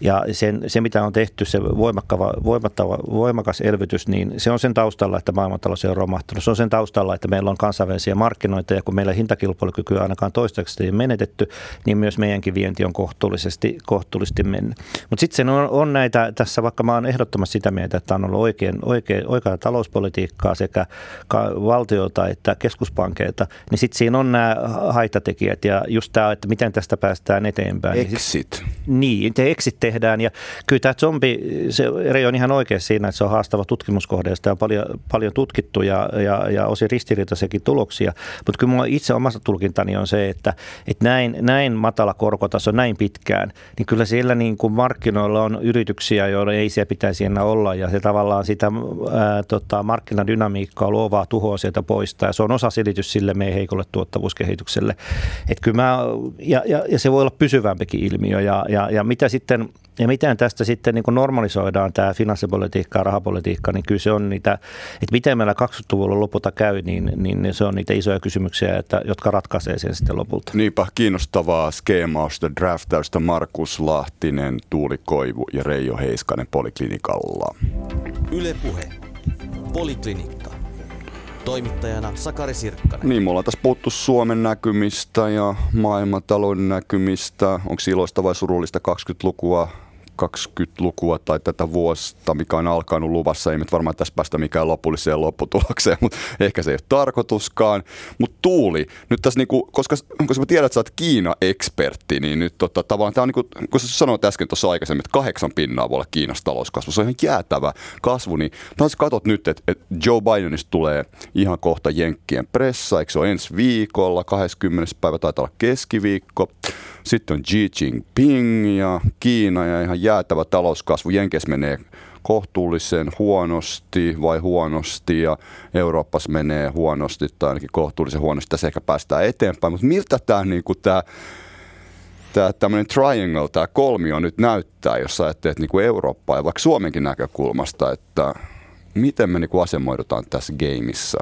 ja sen, se, mitä on tehty, se voimattava, voimakas elvytys, niin se on sen taustalla, että maailmantalous on romahtanut. Se on sen taustalla, että meillä on kansainvälisiä markkinoita ja kun meillä hintakilpailukyky ainakaan toistaiseksi ei menetetty, niin myös meidänkin vienti on kohtuullisesti, kohtuullisesti mennyt. Mutta sitten on, on näitä, tässä vaikka mä oon ehdottomasti sitä mieltä, että on ollut oikein, oikein, oikeaa talouspolitiikkaa sekä valtiota että keskuspankeilta, niin sitten siinä on nämä haittatekijät ja just tämä, että miten tästä päästään eteenpäin. Exit. Niin, te exit tehdään. Ja kyllä tämä zombi, se eri on ihan oikein siinä, että se on haastava tutkimuskohde. Sitä on paljon, paljon tutkittu ja, ja, ja osin ristiriitaisiakin tuloksia. Mutta kyllä itse omasta tulkintani on se, että, että näin, näin matala korkotaso näin pitkään, niin kyllä siellä niin kuin markkinoilla on yrityksiä, joilla ei siellä pitäisi enää olla. Ja se tavallaan sitä ää, tota, markkinadynamiikkaa luovaa tuhoa sieltä poistaa. Ja se on osa selitys sille meidän heikolle tuottavuuskehitykselle. Et kyllä mä, ja, ja, ja, se voi olla pysyvämpikin ilmiö. Ja, ja, ja mitä sitten ja miten tästä sitten niin normalisoidaan tämä finanssipolitiikka ja rahapolitiikka, niin kyllä se on niitä, että miten meillä 20-luvulla lopulta käy, niin, niin se on niitä isoja kysymyksiä, että, jotka ratkaisee sen sitten lopulta. Niinpä kiinnostavaa skeemausta, draftausta Markus Lahtinen, Tuuli Koivu ja Reijo Heiskanen Poliklinikalla. Ylepuhe. Poliklinikka. Toimittajana Sakari Sirkkanen. Niin, me ollaan tässä puhuttu Suomen näkymistä ja maailmantalouden näkymistä. Onko iloista vai surullista 20-lukua 20-lukua tai tätä vuosta, mikä on alkanut luvassa. Ei nyt varmaan tässä päästä mikään lopulliseen lopputulokseen, mutta ehkä se ei ole tarkoituskaan. Mutta Tuuli, nyt tässä niinku, koska, koska mä tiedän, että sä oot Kiina-ekspertti, niin nyt tota, tavallaan tämä on niinku, kun sä sanoit äsken tuossa aikaisemmin, että kahdeksan pinnaa voi olla Kiinassa talouskasvu. Se on ihan jäätävä kasvu, niin taas katot nyt, että, että Joe Bidenista tulee ihan kohta Jenkkien pressa, eikö se ole ensi viikolla, 20. päivä taitaa olla keskiviikko. Sitten on Xi Jinping ja Kiina ja ihan jäätävä talouskasvu. Jenkes menee kohtuullisen huonosti vai huonosti ja Euroopassa menee huonosti tai ainakin kohtuullisen huonosti. Tässä ehkä päästään eteenpäin, mutta miltä tämä, niin kuin tämä tämmöinen triangle, tämä kolmio nyt näyttää, jos ajattelet niin kuin Eurooppaa ja vaikka Suomenkin näkökulmasta, että miten me niin kuin asemoidutaan tässä gameissa?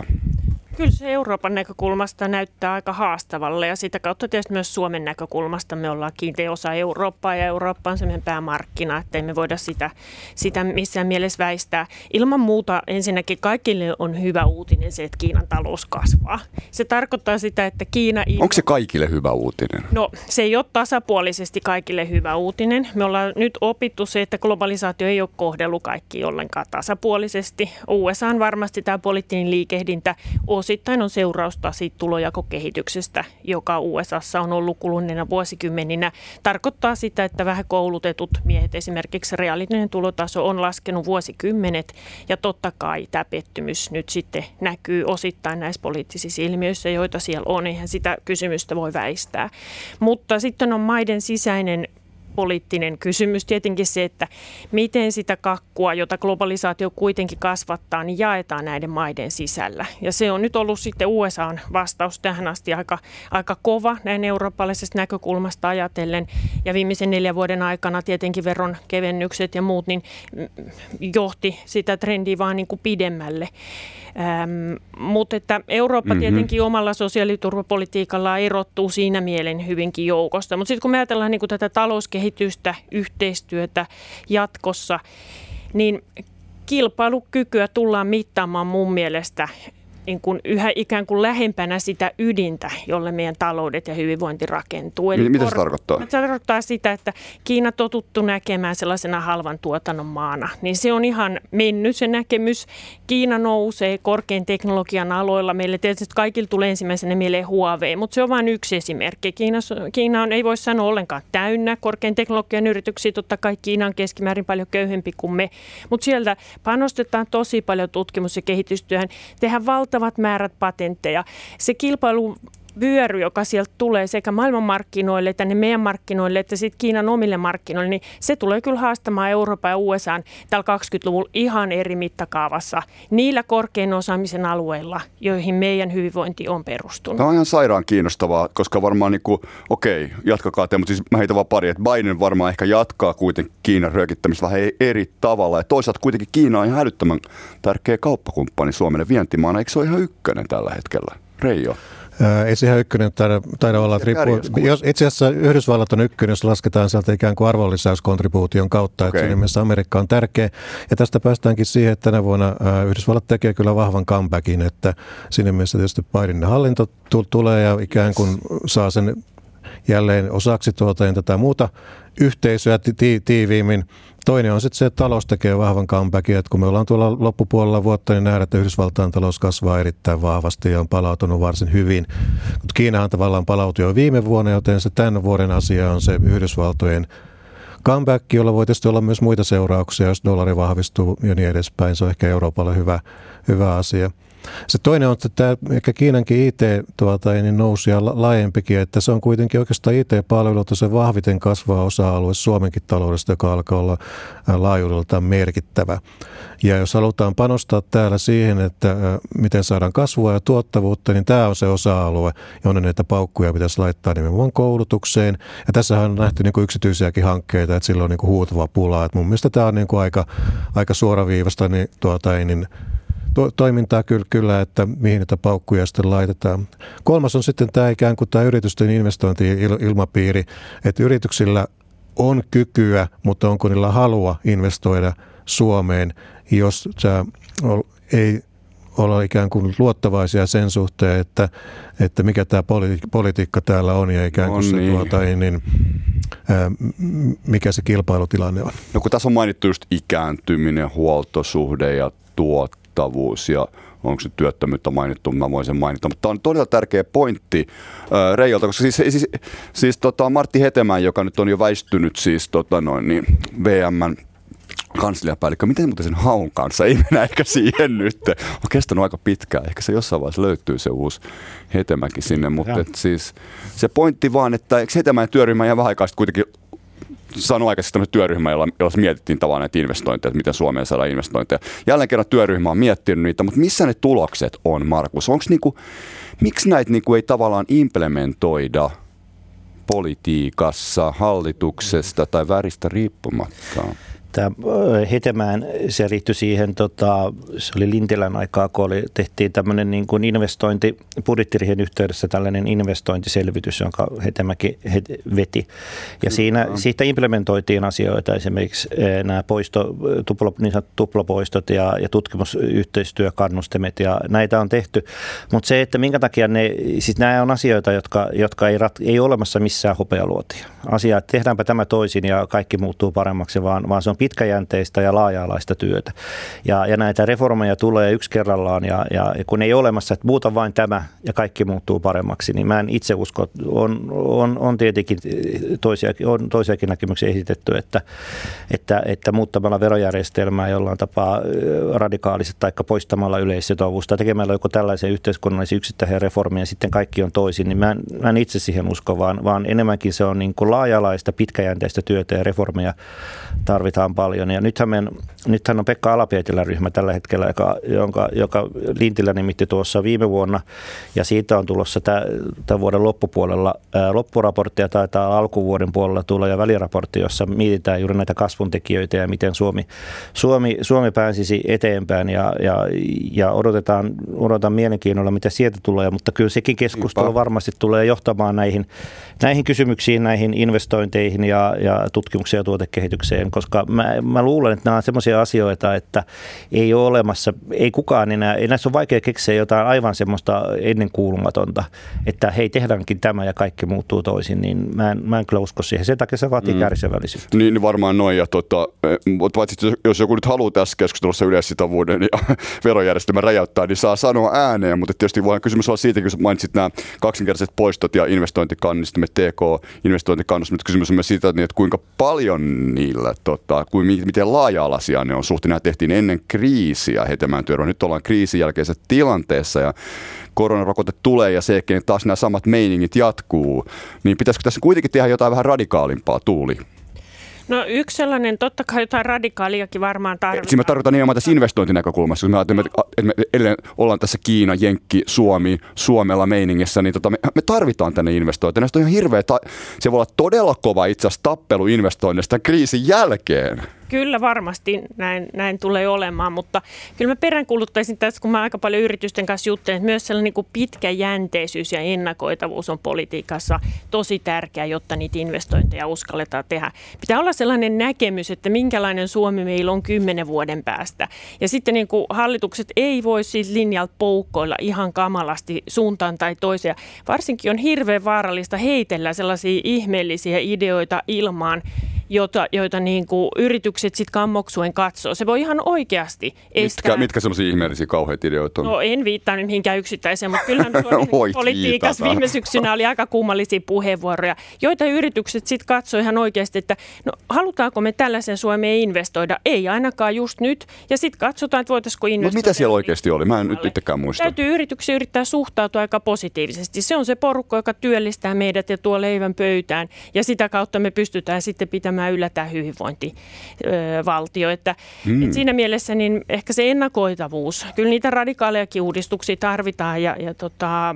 Kyllä se Euroopan näkökulmasta näyttää aika haastavalle ja sitä kautta tietysti myös Suomen näkökulmasta me ollaan kiinteä osa Eurooppaa ja Eurooppa on semmoinen päämarkkina, että emme voida sitä, sitä missään mielessä väistää. Ilman muuta ensinnäkin kaikille on hyvä uutinen se, että Kiinan talous kasvaa. Se tarkoittaa sitä, että Kiina... Onko se kaikille hyvä uutinen? No se ei ole tasapuolisesti kaikille hyvä uutinen. Me ollaan nyt opittu se, että globalisaatio ei ole kohdellut kaikki ollenkaan tasapuolisesti. USA on varmasti tämä poliittinen liikehdintä osittain on seurausta siitä tulojakokehityksestä, joka USAssa on ollut kuluneena vuosikymmeninä. Tarkoittaa sitä, että vähän koulutetut miehet, esimerkiksi reaalinen tulotaso on laskenut vuosikymmenet ja totta kai tämä pettymys nyt sitten näkyy osittain näissä poliittisissa ilmiöissä, joita siellä on. Eihän sitä kysymystä voi väistää. Mutta sitten on maiden sisäinen poliittinen kysymys. Tietenkin se, että miten sitä kakkua, jota globalisaatio kuitenkin kasvattaa, niin jaetaan näiden maiden sisällä. Ja se on nyt ollut sitten USAn vastaus tähän asti aika, aika kova näin eurooppalaisesta näkökulmasta ajatellen. Ja viimeisen neljän vuoden aikana tietenkin veron kevennykset ja muut niin johti sitä trendiä vaan niin kuin pidemmälle. Ähm, mutta että Eurooppa mm-hmm. tietenkin omalla sosiaaliturvapolitiikalla erottuu siinä mielen hyvinkin joukosta. Mutta sitten kun me ajatellaan niin kuin tätä talouskehitystä, yhteistyötä jatkossa, niin kilpailukykyä tullaan mittaamaan mun mielestä niin kuin yhä ikään kuin lähempänä sitä ydintä, jolle meidän taloudet ja hyvinvointi rakentuu. Eli Mitä se tarkoittaa? Se tarkoittaa sitä, että Kiina totuttu näkemään sellaisena halvan tuotannon maana. Niin se on ihan mennyt se näkemys. Kiina nousee korkean teknologian aloilla. Meille tietysti kaikille tulee ensimmäisenä mieleen Huawei, mutta se on vain yksi esimerkki. Kiina, Kiina on, ei voi sanoa ollenkaan täynnä korkean teknologian yrityksiä. Totta kai Kiina on keskimäärin paljon köyhempi kuin me, mutta sieltä panostetaan tosi paljon tutkimus- ja kehitystyöhön. Tehdään valtavat määrät patentteja. Se kilpailu vyöry, joka sieltä tulee sekä maailmanmarkkinoille että ne meidän markkinoille että sitten Kiinan omille markkinoille, niin se tulee kyllä haastamaan Euroopan ja USA tällä 20-luvulla ihan eri mittakaavassa niillä korkean osaamisen alueilla, joihin meidän hyvinvointi on perustunut. Tämä on ihan sairaan kiinnostavaa, koska varmaan niin kuin, okei, jatkakaa te, mutta siis mä heitän vaan pari, että Biden varmaan ehkä jatkaa kuitenkin Kiinan ryökittämistä vähän eri tavalla. Ja toisaalta kuitenkin Kiina on ihan hälyttömän tärkeä kauppakumppani Suomelle vientimaana. Eikö se ole ihan ykkönen tällä hetkellä? Reijo. Ei se ihan ykkönen taida, taida olla. Riippuu, jos, itse asiassa Yhdysvallat on ykkönen, jos lasketaan sieltä ikään kuin arvonlisäyskontribuution kautta, okay. että mielessä Amerikka on tärkeä. Ja tästä päästäänkin siihen, että tänä vuonna Yhdysvallat tekee kyllä vahvan comebackin, että siinä mielessä tietysti Bidenin hallinto tulee ja ikään kuin saa sen jälleen osaksi tuota, tätä muuta yhteisöä ti- tiiviimmin. Toinen on sitten se, että talous tekee vahvan comebackin, että kun me ollaan tuolla loppupuolella vuotta, niin nähdään, että Yhdysvaltain talous kasvaa erittäin vahvasti ja on palautunut varsin hyvin. Mutta Kiinahan tavallaan palautui jo viime vuonna, joten se tämän vuoden asia on se Yhdysvaltojen comeback, jolla voi tietysti olla myös muita seurauksia, jos dollari vahvistuu ja niin edespäin. Se on ehkä Euroopalle hyvä, hyvä asia. Se toinen on, että tämä ehkä Kiinankin IT tuota, niin nousi ja laajempikin, että se on kuitenkin oikeastaan IT-palvelulta se vahviten kasvaa osa-alue Suomenkin taloudesta, joka alkaa olla laajuudeltaan merkittävä. Ja jos halutaan panostaa täällä siihen, että miten saadaan kasvua ja tuottavuutta, niin tämä on se osa-alue, jonne näitä paukkuja pitäisi laittaa nimenomaan koulutukseen. Ja tässä on nähty niin kuin yksityisiäkin hankkeita, että sillä on niin kuin huutava pula. Että mun mielestä tämä on niin kuin aika, aika suoraviivasta niin, tuota, niin to, toimintaa kyllä, kyllä, että mihin niitä paukkuja sitten laitetaan. Kolmas on sitten tämä ikään kuin tämä yritysten investointi-ilmapiiri, että yrityksillä on kykyä, mutta onko niillä halua investoida Suomeen, jos tämä ei olla ikään kuin luottavaisia sen suhteen, että, että mikä tämä politi- politiikka täällä on ja ikään kuin no niin. se tuota, ei, niin, ää, mikä se kilpailutilanne on. No kun tässä on mainittu just ikääntyminen, huoltosuhde ja tuot tuottavuus ja onko se työttömyyttä mainittu, mä voin sen mainita. Mutta tämä on todella tärkeä pointti Reijalta, koska siis, siis, siis tota Martti Hetemään, joka nyt on jo väistynyt siis tota noin, niin VMn kansliapäällikkö, miten muuten sen haun kanssa, ei mennä ehkä siihen nyt. On kestänyt aika pitkään, ehkä se jossain vaiheessa löytyy se uusi Hetemäki sinne, mutta siis se pointti vaan, että eikö Hetemäen työryhmä ihan vähän aikaa kuitenkin sanoi aikaisemmin tämmöinen työryhmä, jolla, jolla mietittiin tavallaan näitä investointeja, että miten Suomeen saadaan investointeja. Jälleen kerran työryhmä on miettinyt niitä, mutta missä ne tulokset on, Markus? Onko niinku, miksi näitä niinku ei tavallaan implementoida politiikassa, hallituksesta tai väristä riippumatta? Tämä Hetemään, se liittyi siihen, tota, se oli Lintilän aikaa, kun oli, tehtiin tämmöinen niin kuin investointi, budjettirihen yhteydessä tällainen investointiselvitys, jonka Hetemäki veti. Ja siinä, siitä implementoitiin asioita, esimerkiksi nämä poisto, tuplo, niin sanottu tuplapoistot ja, ja tutkimusyhteistyökannustimet ja näitä on tehty. Mutta se, että minkä takia ne, siis nämä on asioita, jotka, jotka ei, rat, ei ole olemassa missään hopealuotia. Asia, että tehdäänpä tämä toisin ja kaikki muuttuu paremmaksi, vaan, vaan se on pitkäjänteistä ja laaja-alaista työtä. Ja, ja näitä reformeja tulee yksi kerrallaan ja, ja kun ei ole olemassa, että muuta vain tämä ja kaikki muuttuu paremmaksi, niin mä en itse usko, on, on, on tietenkin toisia, on toisiakin näkemyksiä esitetty, että, että, että muuttamalla verojärjestelmää jollain tapaa radikaaliset tai poistamalla yleissitovuutta, tekemällä joku tällaisen yhteiskunnallisen yksittäisen reformin ja sitten kaikki on toisin, niin mä en, mä en itse siihen usko, vaan, vaan enemmänkin se on niin kuin laaja-alaista, pitkäjänteistä työtä ja reformeja tarvitaan on paljon. Ja nythän, meidän, nythän on Pekka Alapietilän ryhmä tällä hetkellä, joka, jonka, joka Lintilä nimitti tuossa viime vuonna. Ja siitä on tulossa tämän vuoden loppupuolella ää, loppuraporttia, taitaa alkuvuoden puolella tulla ja väliraportti, jossa mietitään juuri näitä kasvun tekijöitä ja miten Suomi, Suomi, Suomi pääsisi eteenpäin. Ja, ja, ja odotetaan, odotetaan mielenkiinnolla, mitä sieltä tulee. Mutta kyllä sekin keskustelu varmasti tulee johtamaan näihin, näihin kysymyksiin, näihin investointeihin ja, ja tutkimukseen ja tuotekehitykseen, koska mä mä, mä luulen, että nämä on sellaisia asioita, että ei ole olemassa, ei kukaan enää, ei näissä on vaikea keksiä jotain aivan semmoista ennenkuulumatonta, että hei tehdäänkin tämä ja kaikki muuttuu toisin, niin mä en, mä en kyllä usko siihen. Sen takia se vaatii mm. kärsivällisyyttä. Niin, niin varmaan noin, ja tota, paitsi jos joku nyt haluaa tässä keskustelussa yleissitovuuden ja verojärjestelmän räjäyttää, niin saa sanoa ääneen, mutta tietysti voi kysymys olla siitä, kun mainitsit nämä kaksinkertaiset poistot ja investointikannustimet, TK-investointikannustimet, kysymys on myös siitä, että kuinka paljon niillä tota, kuin miten laaja-alaisia ne on. Suhteen tehtiin ennen kriisiä Hetemään työryhmä. Nyt ollaan kriisin jälkeisessä tilanteessa ja koronarokote tulee ja sen taas nämä samat meiningit jatkuu, niin pitäisikö tässä kuitenkin tehdä jotain vähän radikaalimpaa, Tuuli? No yksi sellainen, totta kai jotain radikaaliakin varmaan tarvitaan. Siinä me tarvitaan nimenomaan tässä investointinäkökulmassa, kun me ajattelemme, että me edelleen ollaan tässä Kiina, Jenkki, Suomi, Suomella meiningissä, niin tota, me, me tarvitaan tänne investointeja. Se on ihan hirveä, se voi olla todella kova itse asiassa tappelu investoinnista kriisin jälkeen. Kyllä varmasti näin, näin tulee olemaan, mutta kyllä mä peräänkuuluttaisin tässä, kun mä aika paljon yritysten kanssa juttelen, että myös sellainen niin pitkäjänteisyys ja ennakoitavuus on politiikassa tosi tärkeää, jotta niitä investointeja uskalletaan tehdä. Pitää olla sellainen näkemys, että minkälainen Suomi meillä on kymmenen vuoden päästä. Ja sitten niin kuin hallitukset ei voi siis linjalta poukkoilla ihan kamalasti suuntaan tai toiseen. Varsinkin on hirveän vaarallista heitellä sellaisia ihmeellisiä ideoita ilmaan, jota, joita niin kuin yritykset sitten kammoksuen katsoo. Se voi ihan oikeasti estää. Mitkä, mitkä sellaisia ihmeellisiä kauheita ideoita on? No en viittaa nyt mihinkään yksittäiseen, mutta kyllähän politiikassa viime syksynä oli aika kummallisia puheenvuoroja, joita yritykset sitten katsoo ihan oikeasti, että no halutaanko me tällaisen Suomeen investoida? Ei ainakaan just nyt. Ja sitten katsotaan, että voitaisiinko investoida. Mutta mitä siellä oikeasti oli? Mä en nyt itsekään muista. Täytyy yrityksiä yrittää suhtautua aika positiivisesti. Se on se porukka, joka työllistää meidät ja tuo leivän pöytään. Ja sitä kautta me pystytään sitten pitämään tämä hyvinvointivaltio. Että, mm. että siinä mielessä niin ehkä se ennakoitavuus, kyllä niitä radikaalejakin uudistuksia tarvitaan ja, ja tota,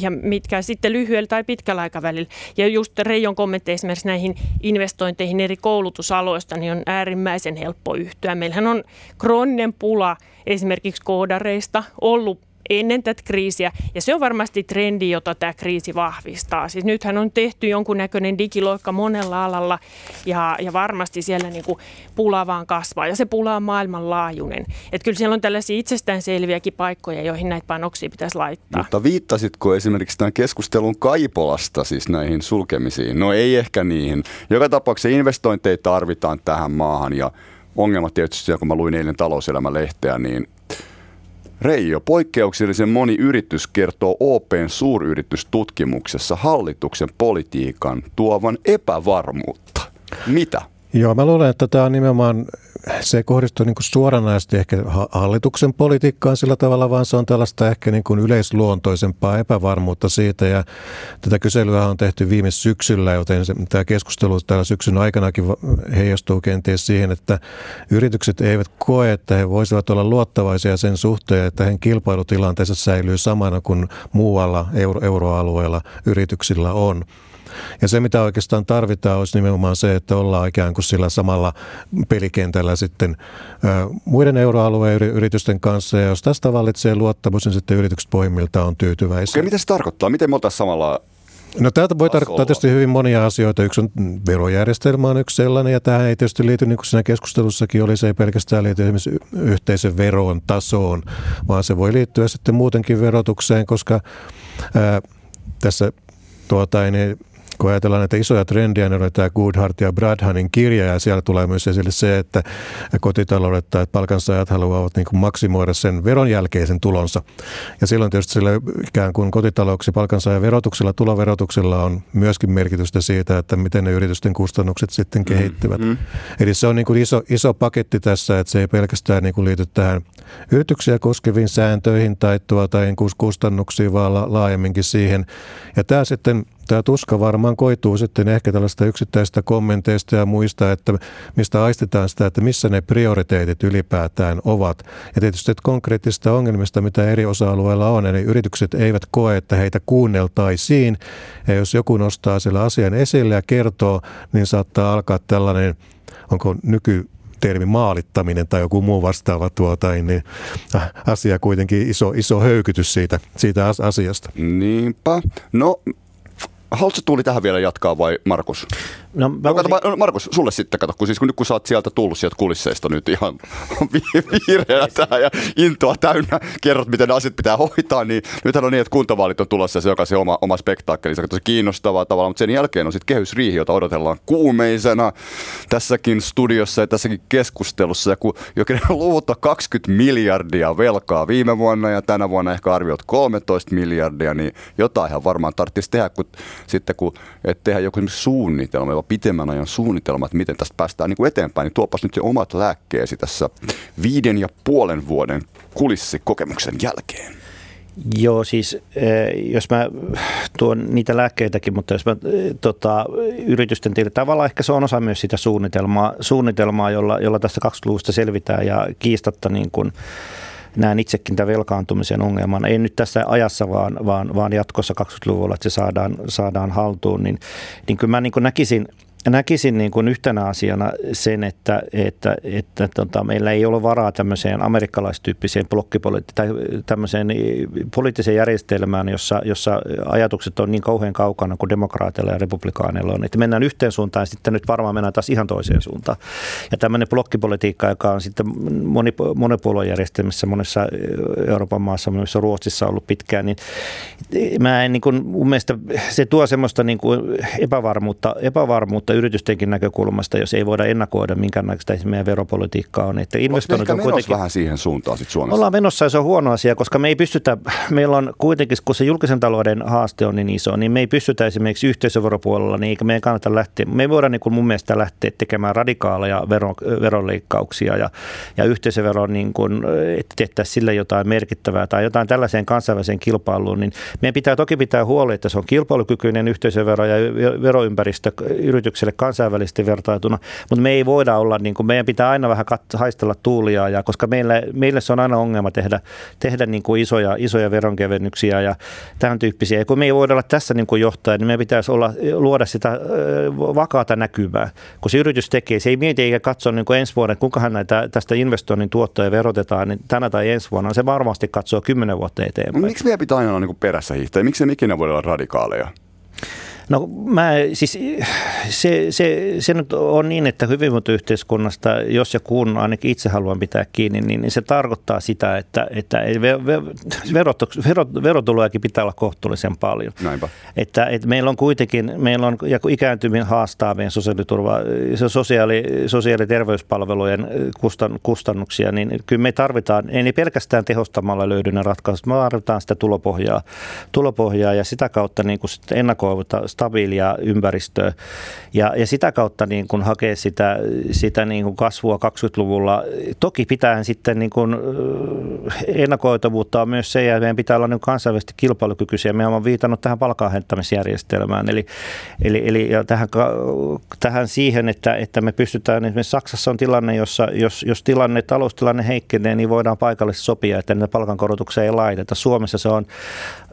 ja mitkä sitten lyhyellä tai pitkällä aikavälillä. Ja just Reijon kommentti esimerkiksi näihin investointeihin eri koulutusaloista, niin on äärimmäisen helppo yhtyä. Meillähän on krooninen pula esimerkiksi koodareista ollut ennen tätä kriisiä. Ja se on varmasti trendi, jota tämä kriisi vahvistaa. Siis nythän on tehty jonkunnäköinen digiloikka monella alalla ja, ja varmasti siellä niin kuin pula vaan kasvaa. Ja se pula on maailmanlaajuinen. Että kyllä siellä on tällaisia itsestäänselviäkin paikkoja, joihin näitä panoksia pitäisi laittaa. Mutta viittasitko esimerkiksi tämän keskustelun Kaipolasta siis näihin sulkemisiin? No ei ehkä niihin. Joka tapauksessa investointeja tarvitaan tähän maahan ja ongelma tietysti, kun mä luin eilen talouselämälehteä, niin Reijo, poikkeuksellisen moni yritys kertoo OPn suuryritystutkimuksessa hallituksen politiikan tuovan epävarmuutta. Mitä? Joo, mä luulen, että tämä on nimenomaan, se kohdistuu niin kuin suoranaisesti ehkä hallituksen politiikkaan sillä tavalla, vaan se on tällaista ehkä niin kuin yleisluontoisempaa epävarmuutta siitä. Ja tätä kyselyä on tehty viime syksyllä, joten se, tämä keskustelu täällä syksyn aikanakin heijastuu kenties siihen, että yritykset eivät koe, että he voisivat olla luottavaisia sen suhteen, että heidän kilpailutilanteensa säilyy samana kuin muualla euro- euroalueella yrityksillä on. Ja se, mitä oikeastaan tarvitaan, olisi nimenomaan se, että ollaan ikään kuin sillä samalla pelikentällä sitten muiden euroalueen yritysten kanssa. Ja jos tästä vallitsee luottamus, niin sitten yritykset pohjimmiltaan on tyytyväisiä. Okei, mitä se tarkoittaa? Miten me oltaisiin samalla No täältä voi tarkoittaa tietysti hyvin monia asioita. Yksi on verojärjestelmä on yksi sellainen, ja tähän ei tietysti liity, niin kuin siinä keskustelussakin oli, se ei pelkästään liity esimerkiksi yhteisen veron tasoon, vaan se voi liittyä sitten muutenkin verotukseen, koska ää, tässä tuota, niin kun ajatellaan näitä isoja trendejä, niin on tämä Goodhart ja Bradhanin kirja, ja siellä tulee myös esille se, että kotitaloudet tai palkansaajat haluavat niin kuin maksimoida sen veron jälkeisen tulonsa. Ja silloin tietysti sillä ikään kuin kotitalouksi palkansaajan verotuksella, tuloverotuksella on myöskin merkitystä siitä, että miten ne yritysten kustannukset sitten mm, kehittyvät. Mm-hmm. Eli se on niin kuin iso, iso paketti tässä, että se ei pelkästään niin kuin liity tähän yrityksiä koskeviin sääntöihin tai tuota, kustannuksiin, vaan laajemminkin siihen. Ja tämä sitten tämä tuska varmaan koituu sitten ehkä tällaista yksittäistä kommenteista ja muista, että mistä aistetaan sitä, että missä ne prioriteetit ylipäätään ovat. Ja tietysti että konkreettista ongelmista, mitä eri osa-alueilla on, eli yritykset eivät koe, että heitä kuunneltaisiin. Ja jos joku nostaa sillä asian esille ja kertoo, niin saattaa alkaa tällainen, onko nyky termi maalittaminen tai joku muu vastaava tuota, niin asia kuitenkin iso, iso höykytys siitä, siitä asiasta. Niinpä. No Haluatko Tuuli tähän vielä jatkaa vai Markus? No, mä no, voisin... kato, Markus, sulle sitten kato, kun, siis, kun nyt kun sä oot sieltä tullut sieltä kulisseista nyt ihan viireänä tähän ja intoa täynnä, kerrot miten asiat pitää hoitaa, niin nythän on niin, että kuntavaalit on tulossa ja se jokaisen oma, oma spektaakkeli, se on kiinnostavaa tavalla, mutta sen jälkeen on sitten kehysriihi, jota odotellaan kuumeisena tässäkin studiossa ja tässäkin keskustelussa. Ja kun jokin luvut on 20 miljardia velkaa viime vuonna ja tänä vuonna ehkä arviot 13 miljardia, niin jotain varmaan tarvitsisi tehdä, kun sitten kun et tehdä joku suunnitelma, pitemmän ajan suunnitelma, että miten tästä päästään niin kuin eteenpäin, niin tuopas nyt jo omat lääkkeesi tässä viiden ja puolen vuoden kulissikokemuksen jälkeen. Joo, siis eh, jos mä tuon niitä lääkkeitäkin, mutta jos mä eh, tota, yritysten tiedä, tavallaan ehkä se on osa myös sitä suunnitelmaa, suunnitelmaa jolla, jolla tästä 20-luvusta selvitään ja kiistatta niin kuin, näen itsekin tämän velkaantumisen ongelman, ei nyt tässä ajassa, vaan, vaan, vaan jatkossa 20-luvulla, että se saadaan, saadaan haltuun, niin, niin kyllä mä niin näkisin, näkisin niin kuin yhtenä asiana sen, että, että, että tota, meillä ei ole varaa tämmöiseen amerikkalaistyyppiseen blokkipoliti- tai tämmöiseen poliittiseen järjestelmään, jossa, jossa ajatukset on niin kauhean kaukana kuin demokraateilla ja republikaaneilla on. Että mennään yhteen suuntaan ja sitten nyt varmaan mennään taas ihan toiseen suuntaan. Ja tämmöinen blokkipolitiikka, joka on sitten moni, monipuoluejärjestelmissä monessa Euroopan maassa, myös Ruotsissa ollut pitkään, niin mä en niin kuin, mun mielestä se tuo semmoista niin kuin epävarmuutta, epävarmuutta yritystenkin näkökulmasta, jos ei voida ennakoida, minkälaista meidän veropolitiikkaa on. Että investoinnit on kuitenkin... vähän siihen suuntaan sitten Suomessa? Ollaan menossa ja se on huono asia, koska me ei pystytä, meillä on kuitenkin, kun se julkisen talouden haaste on niin iso, niin me ei pystytä esimerkiksi yhteisöveropuolella, niin eikä meidän kannata lähteä, me ei voida niin kuin mun mielestä lähteä tekemään radikaaleja vero, veroleikkauksia ja, ja yhteisöveron niin kuin, että tehtäisiin sille jotain merkittävää tai jotain tällaiseen kansainväliseen kilpailuun, niin meidän pitää toki pitää huoli, että se on kilpailukykyinen yhteisövero ja veroympäristö yritykselle yritykselle kansainvälisesti vertailtuna, mutta me ei voida olla, niin kuin, meidän pitää aina vähän kat- haistella tuulia, ja koska meille, meille se on aina ongelma tehdä, tehdä niin kuin isoja, isoja veronkevennyksiä ja tämän tyyppisiä. Ja kun me ei voida olla tässä niin kuin johtaja, niin meidän pitäisi olla, luoda sitä vakaata näkymää. Kun se yritys tekee, se ei mieti eikä katso niin kuin ensi vuoden, kuinka hän näitä tästä investoinnin tuottoja verotetaan niin tänä tai ensi vuonna. Se varmasti katsoo kymmenen vuotta eteenpäin. Miksi meidän pitää aina olla niin kuin perässä hiihtää? Miksi me ikinä voi olla radikaaleja? No mä, siis se, se, se nyt on niin, että hyvinvointiyhteiskunnasta, jos ja kun ainakin itse haluan pitää kiinni, niin, niin se tarkoittaa sitä, että, että verot, verot, verotulojakin pitää olla kohtuullisen paljon. Näinpä. Että, että meillä on kuitenkin, meillä on ja ikääntyminen haastaa meidän sosiaaliturva, sosiaali, sosiaali- ja terveyspalvelujen kustan, kustannuksia, niin kyllä me tarvitaan, ei pelkästään tehostamalla löydy ne ratkaisut, me tarvitaan sitä tulopohjaa, tulopohjaa ja sitä kautta niin kuin ennakoivuutta stabiilia ympäristöä ja, ja sitä kautta niin kuin hakea sitä, sitä niin kuin kasvua 20-luvulla. Toki pitää sitten niin kuin ennakoitavuutta on myös se, ja meidän pitää olla niin kansainvälisesti kilpailukykyisiä. Me olemme viitannut tähän palkanhenttämisjärjestelmään, eli, eli, eli ja tähän, tähän siihen, että, että me pystytään, esimerkiksi Saksassa on tilanne, jossa jos, jos tilanne, taloustilanne heikkenee, niin voidaan paikallisesti sopia, että näitä palkankorotuksia ei laiteta. Suomessa se on,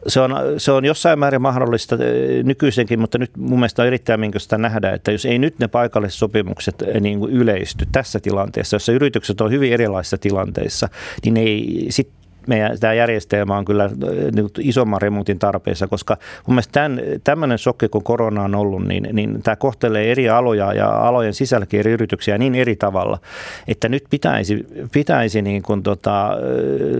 se on, se on jossain määrin mahdollista nykyisenkin kuitenkin, mutta nyt mun mielestä on erittäin minkästä nähdä, että jos ei nyt ne paikalliset sopimukset eh, niin kuin yleisty tässä tilanteessa, jossa yritykset on hyvin erilaisissa tilanteissa, niin ei sitten meidän tämä järjestelmä on kyllä niin isomman remontin tarpeessa, koska mun mielestä tämän, tämmöinen shokki, kun korona on ollut, niin, niin tämä kohtelee eri aloja ja alojen sisälläkin eri yrityksiä niin eri tavalla, että nyt pitäisi, pitäisi niin kuin tota,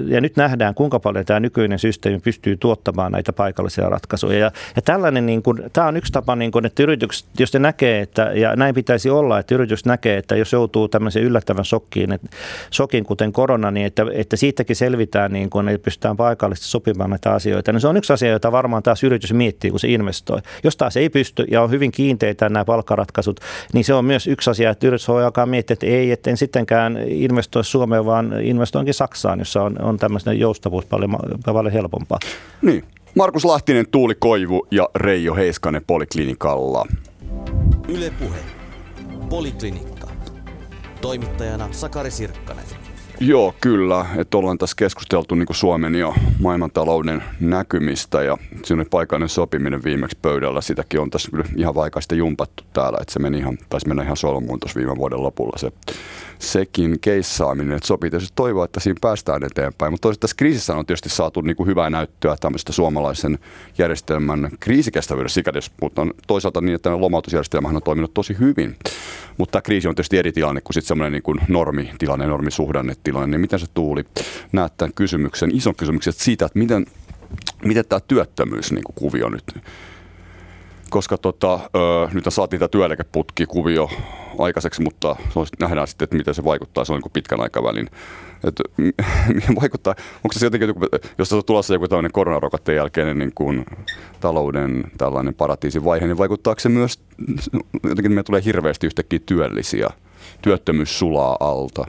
ja nyt nähdään, kuinka paljon tämä nykyinen systeemi pystyy tuottamaan näitä paikallisia ratkaisuja. Ja, ja tällainen, niin kuin, tämä on yksi tapa, niin kuin, että yritykset, jos ne näkee, että, ja näin pitäisi olla, että yritys näkee, että jos joutuu tämmöiseen yllättävän shokkiin, että, shokin kuten korona, niin että, että siitäkin selvitään niin kuin, että pystytään paikallisesti sopimaan näitä asioita, niin se on yksi asia, jota varmaan taas yritys miettii, kun se investoi. Jos taas ei pysty ja on hyvin kiinteitä nämä palkkaratkaisut, niin se on myös yksi asia, että yritys voi alkaa miettiä, että ei, etten sittenkään investoi Suomeen, vaan investoinkin Saksaan, jossa on, on tämmöinen joustavuus paljon, paljon helpompaa. Niin. Markus Lahtinen, Tuuli Koivu ja Reijo Heiskanen Poliklinikalla. Ylepuhe. Poliklinikka. Toimittajana Sakari Sirkkanen. Joo, kyllä. Että ollaan tässä keskusteltu niin Suomen ja maailmantalouden näkymistä ja siinä paikallinen sopiminen viimeksi pöydällä. Sitäkin on tässä kyllä ihan vaikaista jumpattu täällä, että se meni ihan, taisi mennä ihan solmuun tuossa viime vuoden lopulla se sekin keissaaminen, että sopii tietysti toivoa, että siinä päästään eteenpäin. Mutta toisaalta tässä kriisissä on tietysti saatu niin kuin hyvää näyttöä tämmöistä suomalaisen järjestelmän kriisikestävyydestä, sikäli jos puhutaan toisaalta niin, että lomautusjärjestelmä on toiminut tosi hyvin. Mutta tämä kriisi on tietysti eri tilanne kuin sitten semmoinen niin kuin normitilanne, normisuhdannetilanne. Niin miten se tuuli näet tämän kysymyksen, ison kysymyksen siitä, että miten, miten tämä työttömyys niin kuin nyt koska tota, öö, nyt saatiin tämä työeläkeputkikuvio aikaiseksi, mutta nähdään sitten, että miten se vaikuttaa, se on niin pitkän aikavälin. Että, vaikuttaa, onko se jotenkin, jos se on tulossa joku tämmöinen koronarokotteen jälkeinen niin kuin talouden tällainen paratiisivaihe, niin vaikuttaako se myös, jotenkin meille tulee hirveästi yhtäkkiä työllisiä, työttömyys sulaa alta?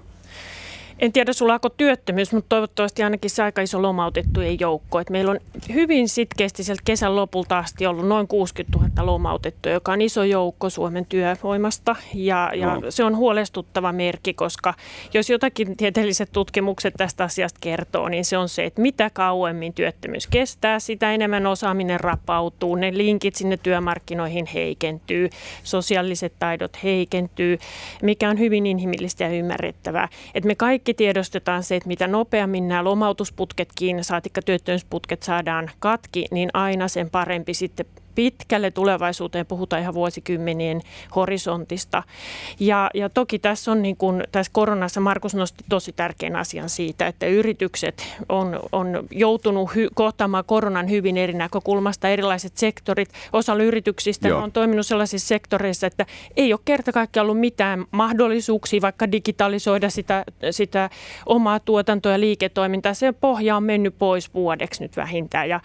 En tiedä sulaako työttömyys, mutta toivottavasti ainakin se aika iso lomautettujen joukko. Et meillä on hyvin sitkeästi sieltä kesän lopulta asti ollut noin 60 000 lomautettua, joka on iso joukko Suomen työvoimasta. Ja, ja no. se on huolestuttava merkki, koska jos jotakin tieteelliset tutkimukset tästä asiasta kertoo, niin se on se, että mitä kauemmin työttömyys kestää, sitä enemmän osaaminen rapautuu, ne linkit sinne työmarkkinoihin heikentyy, sosiaaliset taidot heikentyy, mikä on hyvin inhimillistä ja ymmärrettävää. Et me kaikki tiedostetaan se, että mitä nopeammin nämä lomautusputket kiinni, saatikka työttömyysputket saadaan katki, niin aina sen parempi sitten pitkälle tulevaisuuteen, puhutaan ihan vuosikymmenien horisontista. Ja, ja toki tässä on niin kuin, tässä koronassa Markus nosti tosi tärkeän asian siitä, että yritykset on, on joutunut hy, kohtaamaan koronan hyvin eri näkökulmasta, erilaiset sektorit. Osa yrityksistä Joo. on toiminut sellaisissa sektoreissa, että ei ole kerta kaikkiaan ollut mitään mahdollisuuksia vaikka digitalisoida sitä, sitä omaa tuotantoa ja liiketoimintaa. Se pohja on mennyt pois vuodeksi nyt vähintään ja,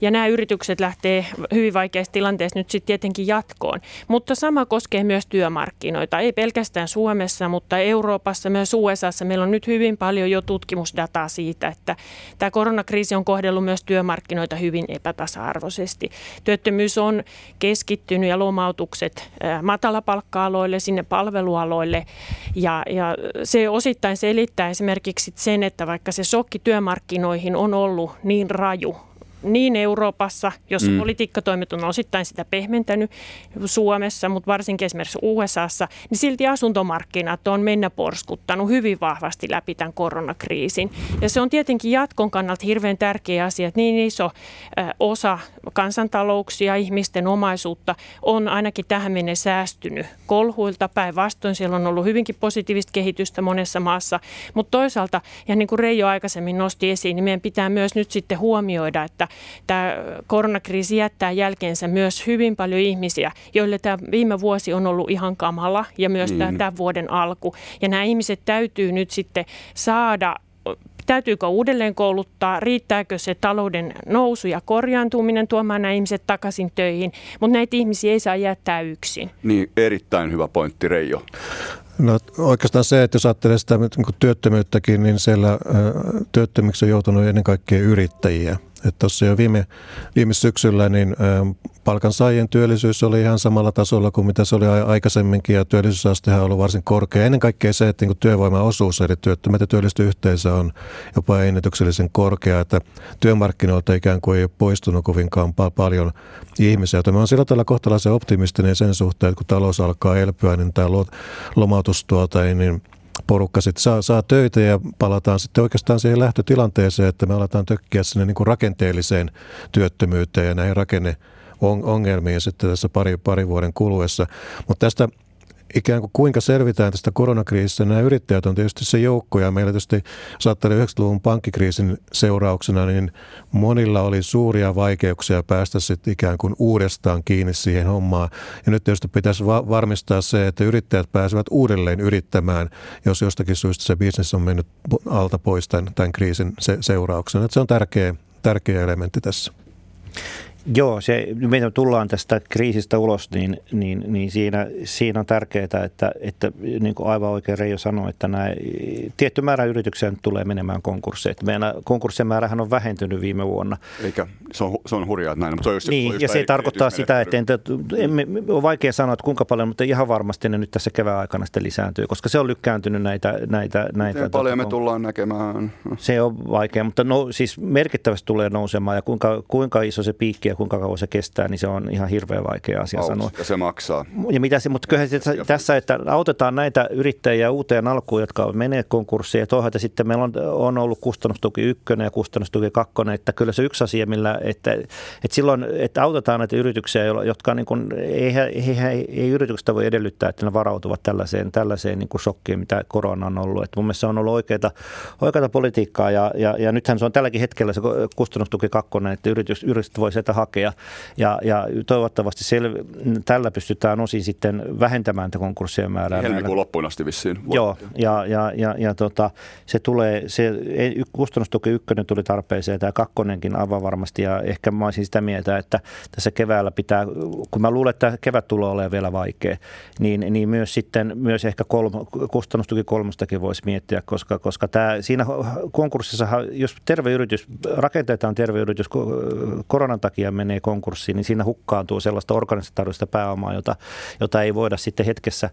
ja nämä yritykset lähtee hyvin vaikeasti vaikeassa tilanteessa nyt sitten tietenkin jatkoon. Mutta sama koskee myös työmarkkinoita, ei pelkästään Suomessa, mutta Euroopassa, myös USAssa. Meillä on nyt hyvin paljon jo tutkimusdataa siitä, että tämä koronakriisi on kohdellut myös työmarkkinoita hyvin epätasa-arvoisesti. Työttömyys on keskittynyt ja lomautukset matalapalkka-aloille, sinne palvelualoille ja, ja se osittain selittää esimerkiksi sen, että vaikka se sokki työmarkkinoihin on ollut niin raju, niin Euroopassa, jossa mm. politiikkatoimet on osittain sitä pehmentänyt Suomessa, mutta varsinkin esimerkiksi USAssa, niin silti asuntomarkkinat on mennä porskuttanut hyvin vahvasti läpi tämän koronakriisin. Ja se on tietenkin jatkon kannalta hirveän tärkeä asia, että niin iso osa kansantalouksia, ihmisten omaisuutta on ainakin tähän mennessä säästynyt kolhuilta. Päinvastoin siellä on ollut hyvinkin positiivista kehitystä monessa maassa, mutta toisaalta, ja niin kuin Reijo aikaisemmin nosti esiin, niin meidän pitää myös nyt sitten huomioida, että tämä koronakriisi jättää jälkeensä myös hyvin paljon ihmisiä, joille tämä viime vuosi on ollut ihan kamala ja myös mm. tämä tämän vuoden alku. Ja nämä ihmiset täytyy nyt sitten saada Täytyykö uudelleen kouluttaa, riittääkö se talouden nousu ja korjaantuminen tuomaan nämä ihmiset takaisin töihin, mutta näitä ihmisiä ei saa jättää yksin. Niin, erittäin hyvä pointti Reijo. No oikeastaan se, että jos ajattelee sitä niin työttömyyttäkin, niin siellä työttömiksi on joutunut ennen kaikkea yrittäjiä. Tuossa jo viime, viime syksyllä niin palkansaajien työllisyys oli ihan samalla tasolla kuin mitä se oli aikaisemminkin ja työllisyysastehan on ollut varsin korkea. Ennen kaikkea se, että niin työvoiman osuus eli työttömät ja työllisty yhteensä on jopa ennätyksellisen korkea, että työmarkkinoilta ikään kuin ei ole poistunut kovinkaan paljon ihmisiä. Joten mä olen sillä tavalla kohtalaisen optimistinen sen suhteen, että kun talous alkaa elpyä, niin tämä lomautus tuota, niin porukka sitten saa, saa töitä ja palataan sitten oikeastaan siihen lähtötilanteeseen, että me aletaan tökkiä sinne niin kuin rakenteelliseen työttömyyteen ja näihin rakenne ongelmiin sitten tässä pari, pari vuoden kuluessa. Mutta tästä ikään kuin kuinka selvitään tästä koronakriisistä. Nämä yrittäjät on tietysti se joukko ja meillä tietysti saattaa 90-luvun pankkikriisin seurauksena, niin monilla oli suuria vaikeuksia päästä sitten ikään kuin uudestaan kiinni siihen hommaan. Ja nyt tietysti pitäisi va- varmistaa se, että yrittäjät pääsevät uudelleen yrittämään, jos jostakin syystä se bisnes on mennyt alta pois tämän, tämän kriisin se- seurauksena. Että se on tärkeä, tärkeä elementti tässä. Joo, se, meidän tullaan tästä kriisistä ulos, niin, niin, niin siinä, siinä on tärkeää, että, että niin kuin aivan oikein Reijo sanoi, että nämä, tietty määrä yrityksiä nyt tulee menemään konkurssiin. Meidän konkurssien määrähän on vähentynyt viime vuonna. Eikä, se on, se on hurjaa, että näin. Mutta se on just, niin, just ja se tarkoittaa sitä, että en, emme, on vaikea sanoa, että kuinka paljon, mutta ihan varmasti ne nyt tässä kevään aikana sitten lisääntyy, koska se on lykkääntynyt näitä. näitä, näitä Miten paljon tuota, me tullaan näkemään? Se on vaikea, mutta no, siis merkittävästi tulee nousemaan ja kuinka, kuinka iso se piikki ja kuinka kauan se kestää, niin se on ihan hirveän vaikea asia Aus, sanoa. Ja se maksaa. Ja mitä se, mutta kyllähän se, tässä, että autetaan näitä yrittäjiä uuteen alkuun, jotka menee konkurssiin ja toisaalta sitten meillä on, on ollut kustannustuki ykkönen ja kustannustuki kakkonen, että kyllä se yksi asia, millä, että, että silloin, että autetaan näitä yrityksiä, jotka niin kuin, ei, ei, ei, ei yrityksestä voi edellyttää, että ne varautuvat tällaiseen, tällaiseen niin kuin shokkiin, mitä korona on ollut. Että mun mielestä se on ollut oikeita, oikeita politiikkaa ja, ja, ja nythän se on tälläkin hetkellä se kustannustuki kakkonen, että yritys, yritykset voi sieltä hakea. Ja, ja toivottavasti sel- tällä pystytään osin sitten vähentämään tätä konkurssien määrää. Helmikuun loppuun asti vissiin. Joo, ja, ja, ja, ja tota, se tulee, se kustannustuki ykkönen tuli tarpeeseen, tämä kakkonenkin aivan varmasti, ja ehkä mä olisin sitä mieltä, että tässä keväällä pitää, kun mä luulen, että kevät tulee olemaan vielä vaikea, niin, niin myös sitten, myös ehkä kolmo, kustannustuki kolmostakin voisi miettiä, koska, koska tämä, siinä konkurssissa, jos terve yritys, rakenteetaan terve yritys koronan takia menee konkurssiin, niin siinä hukkaantuu sellaista organisatorista pääomaa, jota, jota ei voida sitten hetkessä,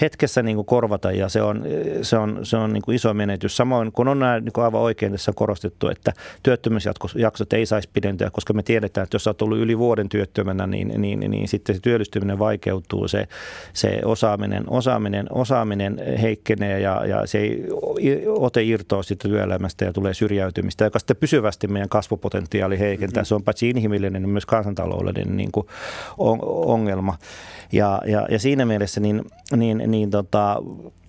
hetkessä niin kuin korvata ja se on, se on, se on niin kuin iso menetys. Samoin kun on näin, niin kuin aivan oikein tässä korostettu, että työttömyysjaksot ei saisi pidentyä, koska me tiedetään, että jos olet ollut yli vuoden työttömänä, niin, niin, niin sitten se työllistyminen vaikeutuu, se, se osaaminen, osaaminen, osaaminen heikkenee ja, ja se ei ote irtoa sitten työelämästä ja tulee syrjäytymistä, joka sitten pysyvästi meidän kasvupotentiaali heikentää. Mm-hmm. Se on paitsi inhimillinen, niin myös kansantaloudellinen niin kuin ongelma. Ja, ja, ja siinä mielessä niin, niin, niin tota,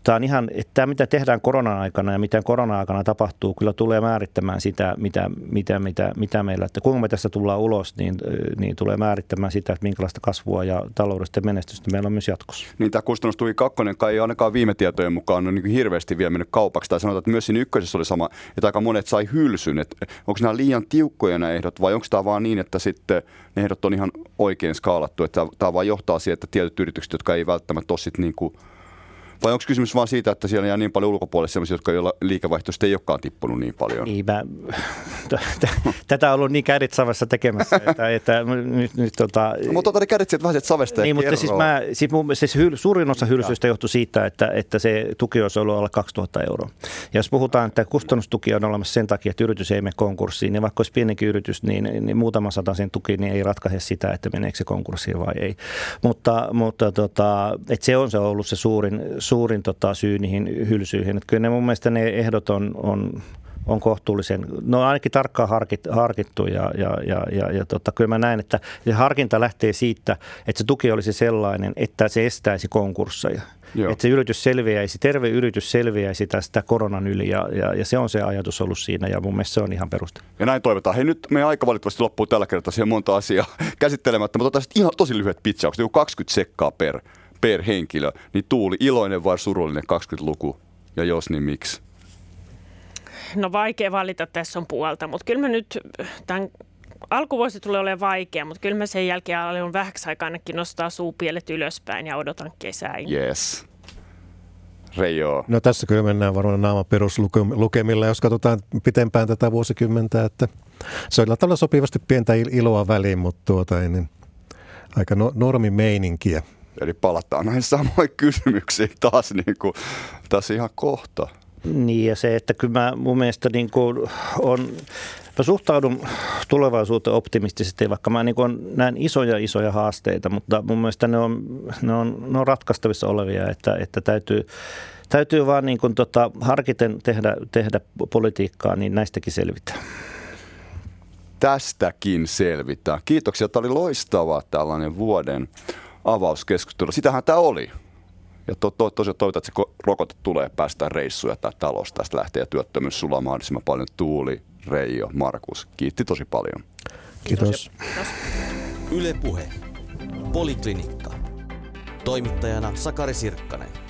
tämä on ihan, että tämä mitä tehdään koronan aikana ja mitä korona-aikana tapahtuu, kyllä tulee määrittämään sitä, mitä, mitä, mitä, mitä meillä, että kuinka me tässä tullaan ulos, niin, niin tulee määrittämään sitä, että minkälaista kasvua ja taloudellista menestystä meillä on myös jatkossa. Niin tämä kustannustuki kakkonen kai ei ainakaan viime tietojen mukaan ole niin hirveästi vielä mennyt kaupaksi. Tai sanotaan, että myös siinä ykkösessä oli sama, että aika monet sai hylsyn. Että onko nämä liian tiukkoja nämä ehdot vai onko tämä vaan niin, että sitten ne ehdot on ihan oikein skaalattu, että tämä vaan johtaa siihen, että tietyt yritykset, jotka ei välttämättä ole niin kuin vai onko kysymys vain siitä, että siellä jää niin paljon ulkopuolella sellaisia, jotka joilla liikevaihto ei olekaan tippunut niin paljon? Niin, mä, tätä on ollut niin kädet savessa tekemässä, että, että nyt, nyt tota... No, mutta otan ne kädet sieltä vähän sieltä savesta Niin, mutta siis, mä, siis, mun, siis hyl, suurin osa hylsyistä johtui siitä, että, että se tuki olisi ollut alle 2000 euroa. Ja jos puhutaan, että kustannustuki on olemassa sen takia, että yritys ei mene konkurssiin, niin vaikka olisi pienikin yritys, niin, niin muutama sata sen tuki niin ei ratkaise sitä, että meneekö se konkurssiin vai ei. Mutta, mutta tota, että se on se ollut se suurin, suurin tota, syy niihin hylsyihin. Että kyllä ne mun mielestä ne ehdot on, on on kohtuullisen, no ainakin tarkkaan harkit, harkittu ja, ja, ja, ja, ja tota, kyllä mä näen, että se harkinta lähtee siitä, että se tuki olisi sellainen, että se estäisi konkursseja. Joo. Että se yritys selviäisi, terve yritys selviäisi tästä koronan yli ja, ja, ja se on se ajatus ollut siinä ja mun mielestä se on ihan peruste. Ja näin toivotaan. Hei nyt meidän aika valitettavasti loppuu tällä kertaa siihen monta asiaa käsittelemättä, mutta otetaan ihan tosi lyhyet pitchaukset, joku 20 sekkaa per per henkilö, niin Tuuli, iloinen vai surullinen 20-luku? Ja jos, niin miksi? No vaikea valita, tässä on puolta, mutta kyllä mä nyt tämän alkuvuosi tulee olemaan vaikea, mutta kyllä mä sen jälkeen olen vähäksi aikaa ainakin nostaa suupielet ylöspäin ja odotan kesää. Yes. Reijo. No tässä kyllä mennään varmaan naama peruslukemilla, jos katsotaan pitempään tätä vuosikymmentä, että se on tavalla sopivasti pientä iloa väliin, mutta tuota, niin aika no, normimeininkiä. Eli palataan näihin samoihin kysymyksiin taas niin kuin, tässä ihan kohta. Niin ja se, että kyllä mä mun mielestä niin kuin on, mä suhtaudun tulevaisuuteen optimistisesti, vaikka mä niin kuin näen isoja isoja haasteita, mutta mun mielestä ne on, ne on, ne on ratkaistavissa olevia, että, että täytyy, täytyy vaan niin kuin tota, harkiten tehdä, tehdä politiikkaa, niin näistäkin selvitään tästäkin selvitään. Kiitoksia, tämä oli loistava tällainen vuoden avauskeskustelu. Sitähän tämä oli. Ja to, to, tosiaan toivotaan, että se rokote tulee päästä reissuja tai talous tästä lähtee ja työttömyys sulaa mahdollisimman paljon. Tuuli, Reijo, Markus, kiitti tosi paljon. Kiitos. Kiitos. Yle Puhe. Poliklinikka. Toimittajana Sakari Sirkkanen.